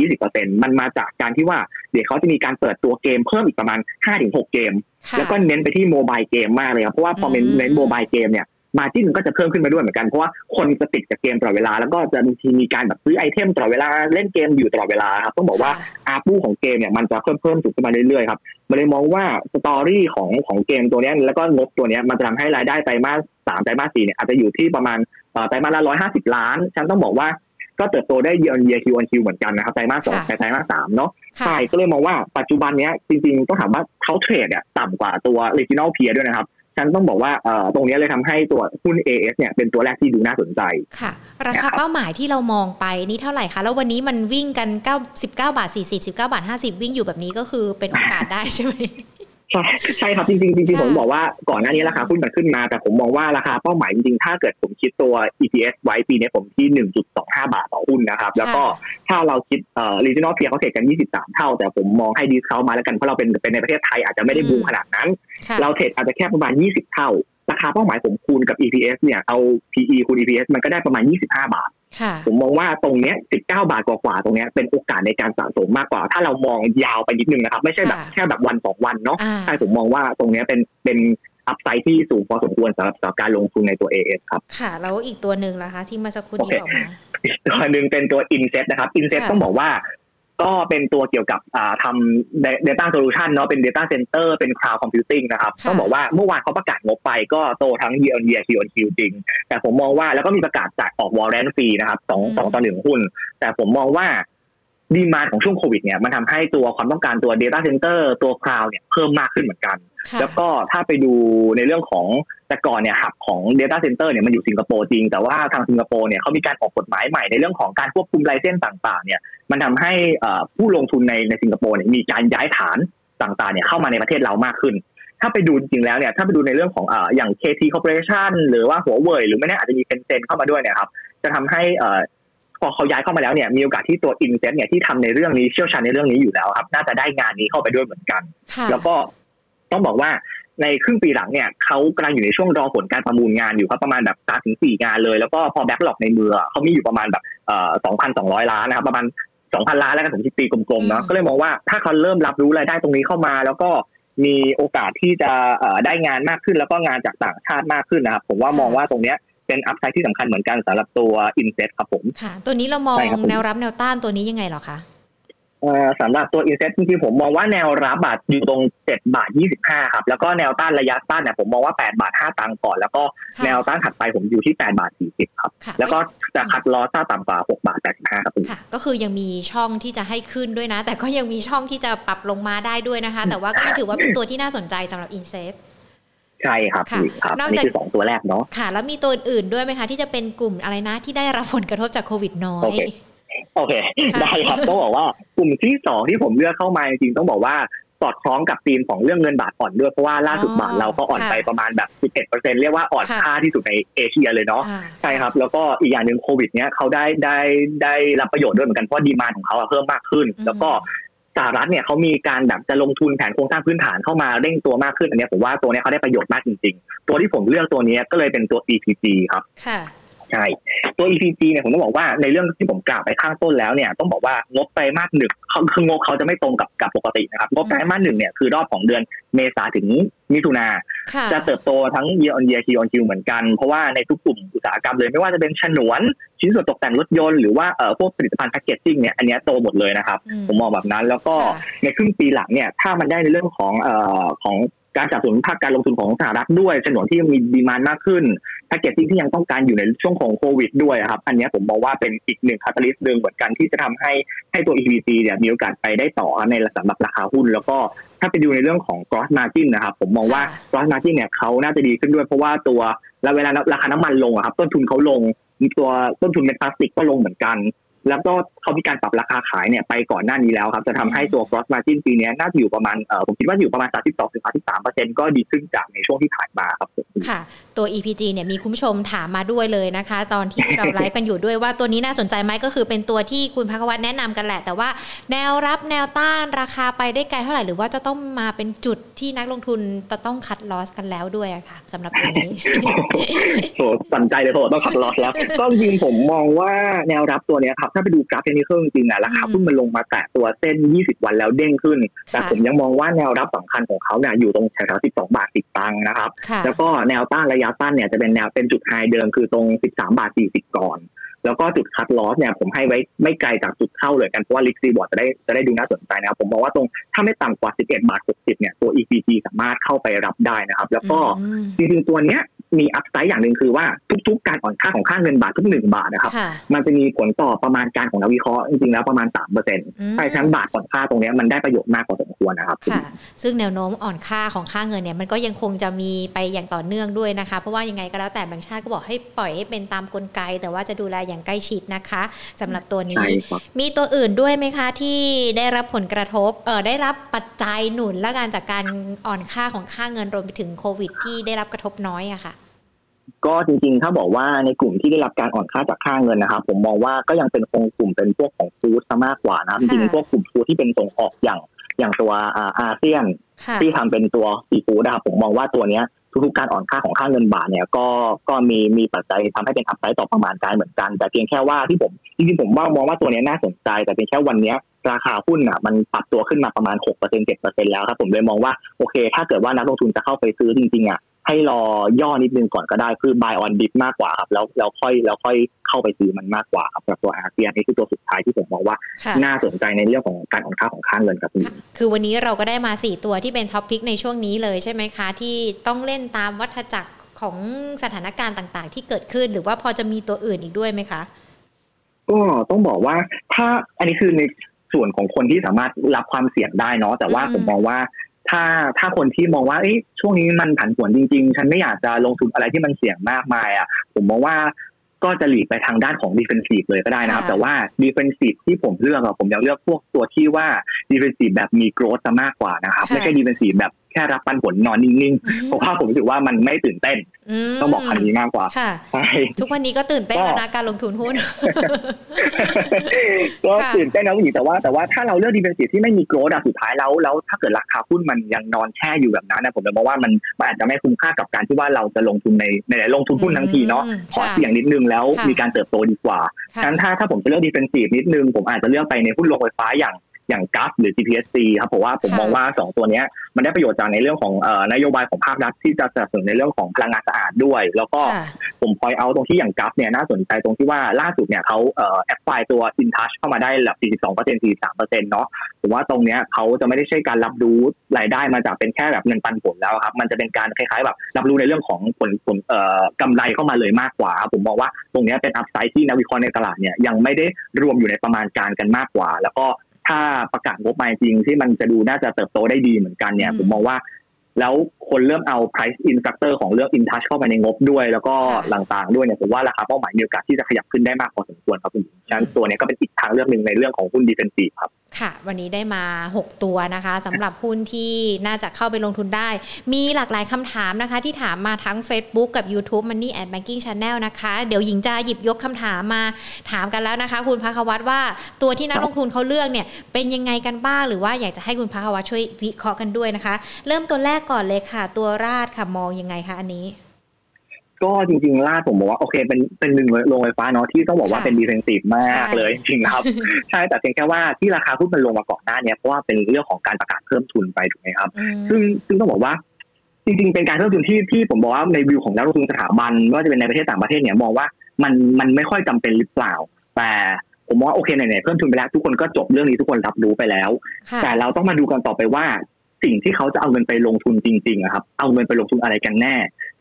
15-20%มันมาจากการที่ว่า เดี๋ยวเขาจะมีการเปิดตัวเกมเพิ่มอีกประมาณ 5-6 เกม แล้วก็เน้นไปที่ mobile เกมมากเลยครับ เพราะว่าพอเน้น mobile เกมเนี่ย margin ก็จะเพิ่มขึ้นมาด้วยเหมือนกันเพราะว่าคนจะติดกับเกมตลอดเวลา แล้วก็จะบางทีมีการแบบซื้อ item ตลอดเวลาเล่นเกมอยู่ตลอดเวลาครับต้องบอกว่า ARPU ของเกมเนี่ยมันจะเพิ่มเพิ่มสูงขึ้นมาเรื่อยๆครับมันเลยมองว่า story ของของเกมตัวนี้แล้วก็งบตัวนี้มันจะทำให้รายได้ไตรมาสสามไตรมาสสี่เนี่ยอาจจะอยู่ที่ประมาณไตรมาสละร้อยห้าสิบล้านฉะนั้นต้องบอกว่าก็เติบโตได้ year year Q on Q เหมือนกันนะครับไตรมาสสองไตรมาสสามเนาะใช่ก็เลยมองว่าปัจจุบันนี้จริงๆต้องถามว่าเขา trade เนี่ยต่ำกว่าตัว regional peer ด้วยนะครับ ฉันต้องบอกว่าเอ่อตรงนี้เลยทำให้ตัวหุ้น AS เนี่ยเป็นตัวแรกที่ดูน่าสนใจ ค่ะ ราคาเป้าหมายที่เรามองไปนี่เท่าไหร่คะ แล้ววันนี้มันวิ่งกัน9 19 บาท 40 19 บาท 50 วิ่งอยู่แบบนี้ก็คือเป็นโอกาสได้ใช่ไหม ใช่ใช่ครับจริงๆจริงๆผมบอกว่าก่อนหน้านี้ราคาหุ้นมันขึ้นมา แต่ผมมองว่าราคาเป้าหมายจริงๆ ถ้าเกิดผมคิดตัว EPS ไว้ปีนี้ผมที่ 1.25 บาทต่อหุ้นนะครับ แล้วก็ถ้าเราคิดเอ่อ regional peer เขาเทรดกัน 23 เท่า แต่ผมมองให้ดีเขามาแล้วกันเพราะเราเป็นเป็นในประเทศไทยอาจจะไม่ได้บูมขนาดนั้น เราเทรดอาจจะแค่ประมาณ 20 เท่า ราคาเป้าหมายผมคูณกับ EPS เนี่ยเอา PE คูณ EPS มันก็ได้ประมาณ 25 บาท ผมมองว่าตรงเนี้ย19 บาทกว่าๆตรงเนี้ยเป็นโอกาสในการสะสมมากกว่า ถ้าเรามองยาวไปนิดนึงนะครับ ไม่ใช่แบบแค่แบบวันสองวันเนาะใช่ผมมองว่าตรงเนี้ยเป็นเป็นอัพไซด์ที่สูงพอสมควรสำหรับสำหรับการลงทุนในตัว AS ครับ ค่ะ แล้วอีกตัวหนึ่งล่ะคะ ที่มาสักครู่นี้บอกมาอีกตัวหนึ่งเป็นตัว Inset นะครับ Inset ต้องบอกว่า ก็เป็นตัวเกี่ยวกับทำ data solution เนาะเป็น data center เป็น cloud computing นะครับต้องบอกว่าเมื่อวานเขาประกาศงบไปก็โตทั้ง year on year Q on Q จริง แต่ผมมองว่าแล้วก็มีประกาศจ่ายออก warrant ฟรีนะครับสองสองต่อหนึ่งหุ้น แต่ผมมองว่าดีมาของช่วงโควิดเนี่ยมันทำให้ตัวความต้องการตัว Data Center ตัว Cloud เนี่ยเพิ่มมากขึ้นเหมือนกัน แล้วก็ถ้าไปดูในเรื่องของแต่ก่อนเนี่ยหับของ Data Center เนี่ยมันอยู่สิงคโปร์จริง แต่ว่าทางสิงคโปร์เนี่ยเขามีการออกกฎหมายใหม่ในเรื่องของการควบคุมไลเซนส์ต่าง ๆ เนี่ย มันทำให้ผู้ลงทุนในในสิงคโปร์เนี่ยมีการย้ายฐานต่างๆเนี่ยเข้ามาในประเทศเรามากขึ้น ถ้าไปดูจริงแล้วเนี่ยถ้าไปดูในเรื่องของออย่าง KT Corporation หรือว่าหัวเว่ยหรือไม่แน่อาจจะมีเซนเซนเข้ามาด้วยเนี่ยครับจะทำให้พอเขาย้ายเข้ามาแล้วเนี่ยมีโอกาสที่ตัวอินเซตเนี่ยที่ทำในเรื่องนี้เชี่ยวชาญในเรื่องนี้อยู่แล้วครับน่าจะได้งานนี้เข้าไปด้วยเหมือนกัน แล้วก็ต้องบอกว่าในครึ่งปีหลังเนี่ยเขากำลังอยู่ในช่วงรอผลการประมูลงานอยู่ครับประมาณแบบสามถึงสี่งานเลย แล้วก็พอแบ็กหลอกในมือเขามีอยู่ประมาณแบบเอ่อสองพันสองร้อยล้านนะครับประมาณ สองพันล้านแล้วกันผมคิดตีกลมๆเนาะก็เลยมองว่าถ้าเขาเริ่มรับรู้รายได้ตรงนี้เข้ามา แล้วก็มีโอกาสที่จะได้งานมากขึ้น แล้วก็งานจากต่างชาติมากขึ้นนะครับผมว่ามองว่าตรงเนี้ยเป็น upside ที่สำคัญเหมือนกันสำหรับตัวอินเซ็ตครับผม ค่ะ ตัวนี้เรามองแนวรับแนวต้านตัวนี้ยังไงหรอคะ สำหรับตัวอินเซ็ตจริงๆผมมองว่าแนวรับบาทอยู่ตรง7บาท25ครับ แล้วก็แนวต้านระยะต้านเนี่ยผมมองว่า8บาท5ตังค์ก่อน แล้วก็แนวต้านถัดไปผมอยู่ที่8บาท40ครับ แล้วก็จะคัดลอสถ้าต่ำกว่า6บาท85ครับค่ะ ก็คือยังมีช่องที่จะให้ขึ้นด้วยนะ แต่ก็ยังมีช่องที่จะปรับลงมาได้ด้วยนะคะ แต่ว่าก็ถือว่าเป็นตัวที่น่าสนใจสำหรับอินเซ็ตใช่ครับครับนอกจากสองตัวแรกเนาะค่ะ แล้วมีตัวอื่นด้วยไหมคะ ที่จะเป็นกลุ่มอะไรนะที่ได้รับผลกระทบจากโควิดน้อย โอเค ได้ครับต้องบอกว่ากลุ่มที่สองที่ผมเลือกเข้ามาจริงๆต้องบอกว่าสอดคล้องกับธีมของเรื่องเงินบาทอ่อนด้วยเพราะว่าล่าสุดบาทเราก็อ่อนไปประมาณแบบ 11%เรียกว่าอ่อนค่าที่สุดในเอเชียเลยเนาะใช่ครับ แล้วก็อีกอย่างหนึ่งโควิดเนี้ยเขาได้ได้ได้รับประโยชน์ด้วยเหมือนกันเพราะดีมานของเขาเพิ่มมากขึ้น แล้วก็สหรัฐเนี่ยเขามีการแบบจะลงทุนแผนโครงสร้างพื้นฐานเข้ามาเร่งตัวมากขึ้นอันนี้ผมว่าตัวนี้เขาได้ประโยชน์มากจริง ๆ ตัวที่ผมเลือกตัวนี้ก็เลยเป็นตัว EPG ครับค่ะ ใช่ตัว EPG เนี่ยผมต้องบอกว่าในเรื่องที่ผมกล่าวไปข้างต้นแล้วเนี่ยต้องบอกว่างบไตรมาสหนึ่งคืองบเขาจะไม่ตรงกับกับปกตินะครับงบไตรมาสหนึ่งเนี่ยคือรอบของเดือนเมษาถึงมิถุนาจะเติบโตทั้ง year on year Q on Q เหมือนกัน เพราะว่าในทุกกลุ่มอุตสาหกรรมเลยไม่ว่าจะเป็นฉนวน ชิ้นส่วนตกแต่งรถยนต์หรือว่าเอ่อพวกผลิตภัณฑ์ packaging เนี่ยอันนี้โตหมดเลยนะครับ ผมมองแบบนั้นแล้วก็ในครึ่งปีหลังเนี่ยถ้ามันได้ในเรื่องของเอ่อของ การสนับสนุนภาคการลงทุนของสหรัฐด้วยฉนวนที่มี demand มากขึ้น packaging ที่ยังต้องการอยู่ในช่วงของโควิดด้วยครับ อันนี้ผมมองว่าเป็นอีกหนึ่ง catalyst หนึ่งเหมือนกันที่จะทำให้ให้ตัว EVC เนี่ยมีโอกาสไปได้ต่อในสำหรับราคาหุ้น แล้วก็ถ้าไปดูในเรื่องของ gross margin นะครับผมมองว่า gross margin เนี่ยเขาน่าจะดีขึ้นด้วยเพราะว่าตัวแล้วเวลาราคาน้ำมันลงครับต้นทุนเขาลงตัวต้นทุนเม็ดพลาสติกก็ลงเหมือนกัน แล้วก็ เขามีการปรับราคาขายเนี่ยไปก่อนหน้านี้แล้วครับ จะทำให้ตัว cross margin ปีนี้น่าจะอยู่ประมาณเออผมคิดว่าอยู่ประมาณ 32ถึง33เปอร์เซ็นต์ก็ดีขึ้นจากในช่วงที่ผ่านมาครับค่ะ ตัว EPG เนี่ยมีคุณผู้ชมถามมาด้วยเลยนะคะ ตอนที่เราไลฟ์กันอยู่ด้วยว่าตัวนี้น่าสนใจไหมก็คือเป็นตัวที่คุณพักวัฒน์แนะนำกันแหละ แต่ว่าแนวรับแนวต้านราคาไปได้ไกลเท่าไหร่หรือว่าจะต้องมาเป็นจุดที่นักลงทุนจะต้องคัดลอสกันแล้วด้วยอะค่ะสำหรับตัวนี้โหสนใจเลยโหต้องคัดลอสแล้วก็จริงผมมองว่าแนวรับตัวนี้ครับถ้าไปดูกราฟเทนิคอลจริงๆอะราคาหุ้นมันลงมาแตะตัวเส้น 20 วันแล้วเด้งขึ้น แต่ผมยังมองว่าแนวรับสำคัญของเขาเนี่ยอยู่ตรงแถวๆ12 บาท 10 ตังค์นะครับ แล้วก็แนวต้านระยะต้านเนี่ยจะเป็นแนวเป็นจุดไฮเดิมคือตรง 13 บาท 40 ก่อน แล้วก็จุดคัดลอสเนี่ยผมให้ไว้ไม่ไกลจากจุดเข้าเลยกันเพราะว่าลิกซีบอร์ดจะได้จะได้ดูน่าสนใจนะครับ ผมมองว่าตรงถ้าไม่ต่ำกว่า 11 บาท 60 เนี่ยตัว EPG สามารถเข้าไปรับได้นะครับ แล้วก็จริงๆตัวเนี้ย มีอัพไซด์อย่างหนึ่งคือว่าทุกๆ การอ่อนค่าของค่าเงินบาททุกหนึ่งบาทนะครับ มันจะมีผลต่อประมาณการของนักวิเคราะห์จริงๆแล้วประมาณ3%เปอร์เซ็นต์ใช่ทั้งบาทอ่อนค่าตรงนี้มันได้ประโยชน์มากกว่าสมควรนะครับค่ะซึ่งแนวโน้มอ่อนค่าของค่าเงินเนี่ยมันก็ยังคงจะมีไปอย่างต่อเนื่องด้วยนะคะ เพราะว่ายังไงก็แล้วแต่แบงค์ชาติก็บอกให้ปล่อยให้เป็นตามกลไก แต่ว่าจะดูแลอย่างใกล้ชิดนะคะสำหรับตัวนี้ มีตัวอื่นด้วยไหมคะที่ได้รับผลกระทบเออได้รับปัจจัยหนุนและการจากการอ่อนค่าของค่าเงินรวมไปถึงโควิด ที่ได้รับกระทบน้อยอะค่ะ ก็จริงๆ ถ้าบอกว่าในกลุ่มที่ได้รับการอ่อนค่าจากค่าเงินนะครับผมมองว่าก็ยังเป็นคงกลุ่มเป็นพวกของฟู้ดซะมากกว่านะจริงๆพวกกลุ่มฟู้ดที่เป็นส่งออกอย่างอย่างตัวอาเซียนที่ทำเป็นตัวซีฟู้ดนะครับผมมองว่าตัวเนี้ยทุกๆการอ่อนค่าของค่าเงินบาทเนี่ยก็ก็มีมีปัจจัยทำให้เป็น upside ต่อประมาณการเหมือนกัน แต่เพียงแค่ว่าที่ผมจริงๆผมว่ามองว่าตัวนี้น่าสนใจ แต่เพียงแค่วันนี้ราคาหุ้นอะมันปรับตัวขึ้นมาประมาณ6% 7%แล้วครับผมเลยมองว่าโอเค ถ้าเกิดว่านักลงทุนจะเข้าไปซื้อจริงๆอะ ให้รอย่อนิดนึงก่อนก็ได้คือ buy on dip มากกว่าครับแล้วแล้วค่อยแล้วค่อยเข้าไปซื้อมันมากกว่าครับกับตัวอาเซียนนี่คือตัวสุดท้ายที่ผมมองว่า น่าสนใจในเรื่องของการอ่อนค่าของค่าเงินครับคือวันนี้เราก็ได้มาสี่ตัวที่เป็น top pick ในช่วงนี้เลยใช่ไหมคะ ที่ต้องเล่นตามวัฏจักรของสถานการณ์ต่างๆ ที่เกิดขึ้น หรือว่าพอจะมีตัวอื่นอีกด้วยไหมคะ ก็ต้องบอกว่าถ้าอันนี้คือในส่วนของคนที่สามารถรับความเสี่ยงได้เนาะแต่ว่าผมมองว่า ถ้าถ้าคนที่มองว่าช่วงนี้มันผันผวนจริง ๆ ฉันไม่อยากจะลงทุนอะไรที่มันเสี่ยงมากมายอะผมมองว่าก็จะหลีกไปทางด้านของ defensive เลยก็ได้นะครับ แต่ว่า defensive ที่ผมเลือกอะผมยังเลือกพวกตัวที่ว่าดิเฟนซีฟแบบมีโกรธซะมากกว่านะครับไม่ใช่ defensive แบบ แค่รับปันผลนอนนิ่งๆเพราะว่าผมรู้สึกว่ามันไม่ตื่นเต้น ต้องบอกคันนี้มากกว่าใช่ทุกวันนี้ก็ตื่นเต้นนะการลงทุนหุ้นก็ตื่นเต้นนะคุณหญิงแต่ว่าแต่ว่าถ้าเราเลือก defensive ที่ไม่มี growth สุดท้ายแล้วแล้วถ้าเกิดราคาหุ้นมันยังนอนแช่อยู่แบบนั้นนะผมเลยมองว่ามันมันอาจจะไม่คุ้มค่ากับการที่ว่าเราจะลงทุนในในลงทุนหุ้นทั้งทีเนาะขอเสี่ยงนิดนึงแล้วมีการเติบโตดีกว่าฉะนั้นถ้าถ้าผมจะเลือกดีเฟนซีนิดนึงผมอาจจะเลือกไปในหุ้นโรงไฟฟ้าอย่าง อย่างกัฟหรือ GPSC ครับเพราะว่าผมมองว่า 2 ตัวนี้มันได้ประโยชน์จากในเรื่องของนโยบายของภาครัฐที่จะสนับสนุนในเรื่องของพลังงานสะอาดด้วย แล้วก็ผมพอยเอาตรงที่อย่างกัฟเนี่ยน่าสนใจตรงที่ว่าล่าสุดเนี่ยเขาแอปพลายตัว InTouch เข้ามาได้แบบ42% 43%เนาะผมว่าตรงเนี้ยเขาจะไม่ได้ใช่การรับรู้รายได้มาจากเป็นแค่แบบเงินปันผลแล้วครับมันจะเป็นการคล้ายๆแบบรับรู้ในเรื่องของผลผลกำไรเข้ามาเลยมากกว่า ผมมองว่าตรงนี้เป็นอัพไซด์ที่นักวิเคราะห์ในตลาดเนี่ยยังไม่ได้รวมอยู่ในประมาณการกันมากกว่า แล้วก็ ถ้าประกาศงบมาจริงที่มันจะดูน่าจะเติบโตได้ดีเหมือนกันเนี่ย ผมมองว่า แล้วคนเริ่มเอา price in factor ของเรื่อง in touch เข้าไปในงบด้วย แล้วก็ต่างๆด้วยเนี่ยผมว่าราคาเป้าหมายมีโอกาสที่จะขยับขึ้นได้มากพอสมควรครับคุณฉะนั้นตัวนี้ก็เป็นอีกทางเลือกหนึ่งในเรื่องของหุ้น defensive ครับ ค่ะ วันนี้ได้มา 6 ตัวนะคะสำหรับหุ้นที่น่าจะเข้าไปลงทุนได้ มีหลากหลายคำถามนะคะ ที่ถามมาทั้ง Facebook กับ YouTube Money and Banking Channel นะคะ เดี๋ยวหญิงจะหยิบยกคำถามมาถามกันแล้วนะคะ คุณพักวัตว่าตัวที่นักลงทุนเขาเลือกเนี่ย เป็นยังไงกันบ้าง หรือว่าอยากจะให้คุณพักวัตช่วยวิเคราะห์กันด้วยนะคะ เริ่มตัวแรกก่อนเลยค่ะ ตัวราดค่ะมองยังไงคะอันนี้ ก็จริงๆล่าผมบอกว่าโอเคเป็นเป็นหนึ่งโรงไฟฟ้าเนาะที่ต้องบอกว่าเป็นดีเฟนซีฟมากเลยจริงครับ ใช่แต่เพียงแค่ว่าที่ราคาหุ้นมันลงมาก่อนหน้านี้เพราะว่าเป็นเรื่องของการประกาศเพิ่มทุนไปถูกไหมครับ ซึ่งซึ่งต้องบอกว่า จริง ๆ เป็นการเพิ่มทุนที่ที่ผมบอกว่าในวิวของนักลงทุนสถาบันไม่ว่าจะเป็นในประเทศต่างประเทศเนี่ยมองว่ามันมันไม่ค่อยจำเป็นหรือเปล่า แต่ผมว่าโอเคไหนๆเพิ่มทุนไปแล้วทุกคนก็จบเรื่องนี้ทุกคนรับรู้ไปแล้ว แต่เราต้องมาดูกันต่อไปว่าสิ่งที่เขาจะเอาเงินไปลงทุนจริงๆครับ เอาเงินไปลงทุนอะไรกันแน่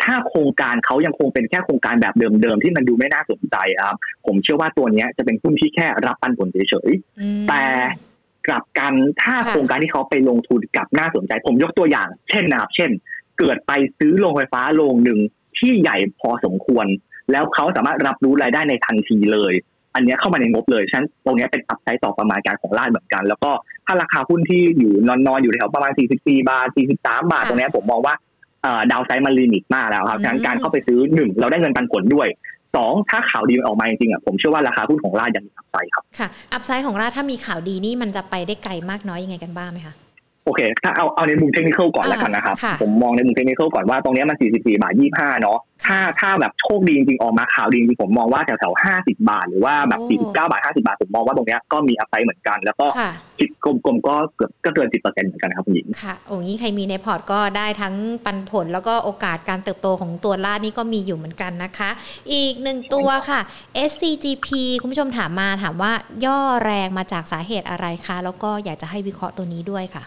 ถ้าโครงการเขายังคงเป็นแค่โครงการแบบเดิมๆที่มันดูไม่น่าสนใจครับ ผมเชื่อว่าตัวนี้จะเป็นหุ้นที่แค่รับปันผลเฉยๆแต่กลับกันถ้าโครงการที่เขาไปลงทุนกับน่าสนใจ ผมยกตัวอย่าง เช่นนะครับ เช่น เกิดไปซื้อโรงไฟฟ้าโรงหนึ่งที่ใหญ่พอสมควร แล้วเขาสามารถรับรู้รายได้ในทันทีเลย อันนี้เข้ามาในงบเลยฉะนั้นตรงนี้เป็นอัพไซต์ต่อประมาณการของร้านเหมือนกัน แล้วก็ถ้าราคาหุ้นที่อยู่นอนๆอยู่แถวประมาณ 44 บาท 43 บาทตรงนี้ผมมองว่า downside มัน limit มากแล้วครับฉะนั้นการเข้าไปซื้อหนึ่งเราได้เงินปันผลด้วยสองถ้าข่าวดีมันออกมาจริงๆอะผมเชื่อว่าราคาหุ้นของราชยังมี upside ครับ ค่ะ upside ของราชถ้ามีข่าวดีนี่มันจะไปได้ไกลมากน้อยยังไงกันบ้างไหมคะ โอเค ถ้าเอาเอาในมุมเทคนิคก่อนแล้วกันนะครับ ผมมองในมุมเทคนิคก่อนว่าตรงนี้มัน 44 บาท 25 เนาะ ถ้าถ้าแบบโชคดีจริงๆออกมาข่าวดีจริงๆผมมองว่าแถวแถว50 บาท หรือว่าแบบ 49 บาท 50 บาท ผมมองว่าตรงนี้ก็มี upside เหมือนกัน แล้วก็คิดกลมๆก็เกือบก็เกิน 10%เหมือนกันครับคุณหญิง ค่ะ โอ้ยใครมีในพอร์ตก็ได้ทั้งปันผลแล้วก็โอกาสการเติบโตของตัวราชนี่ก็มีอยู่เหมือนกันนะคะ อีกหนึ่งตัวค่ะ SCGP คุณผู้ชมถามมาถามว่าย่อแรงมาจากสาเหตุอะไรคะ แล้วก็อยากจะให้วิเคราะห์ตัวนี้ด้วยค่ะ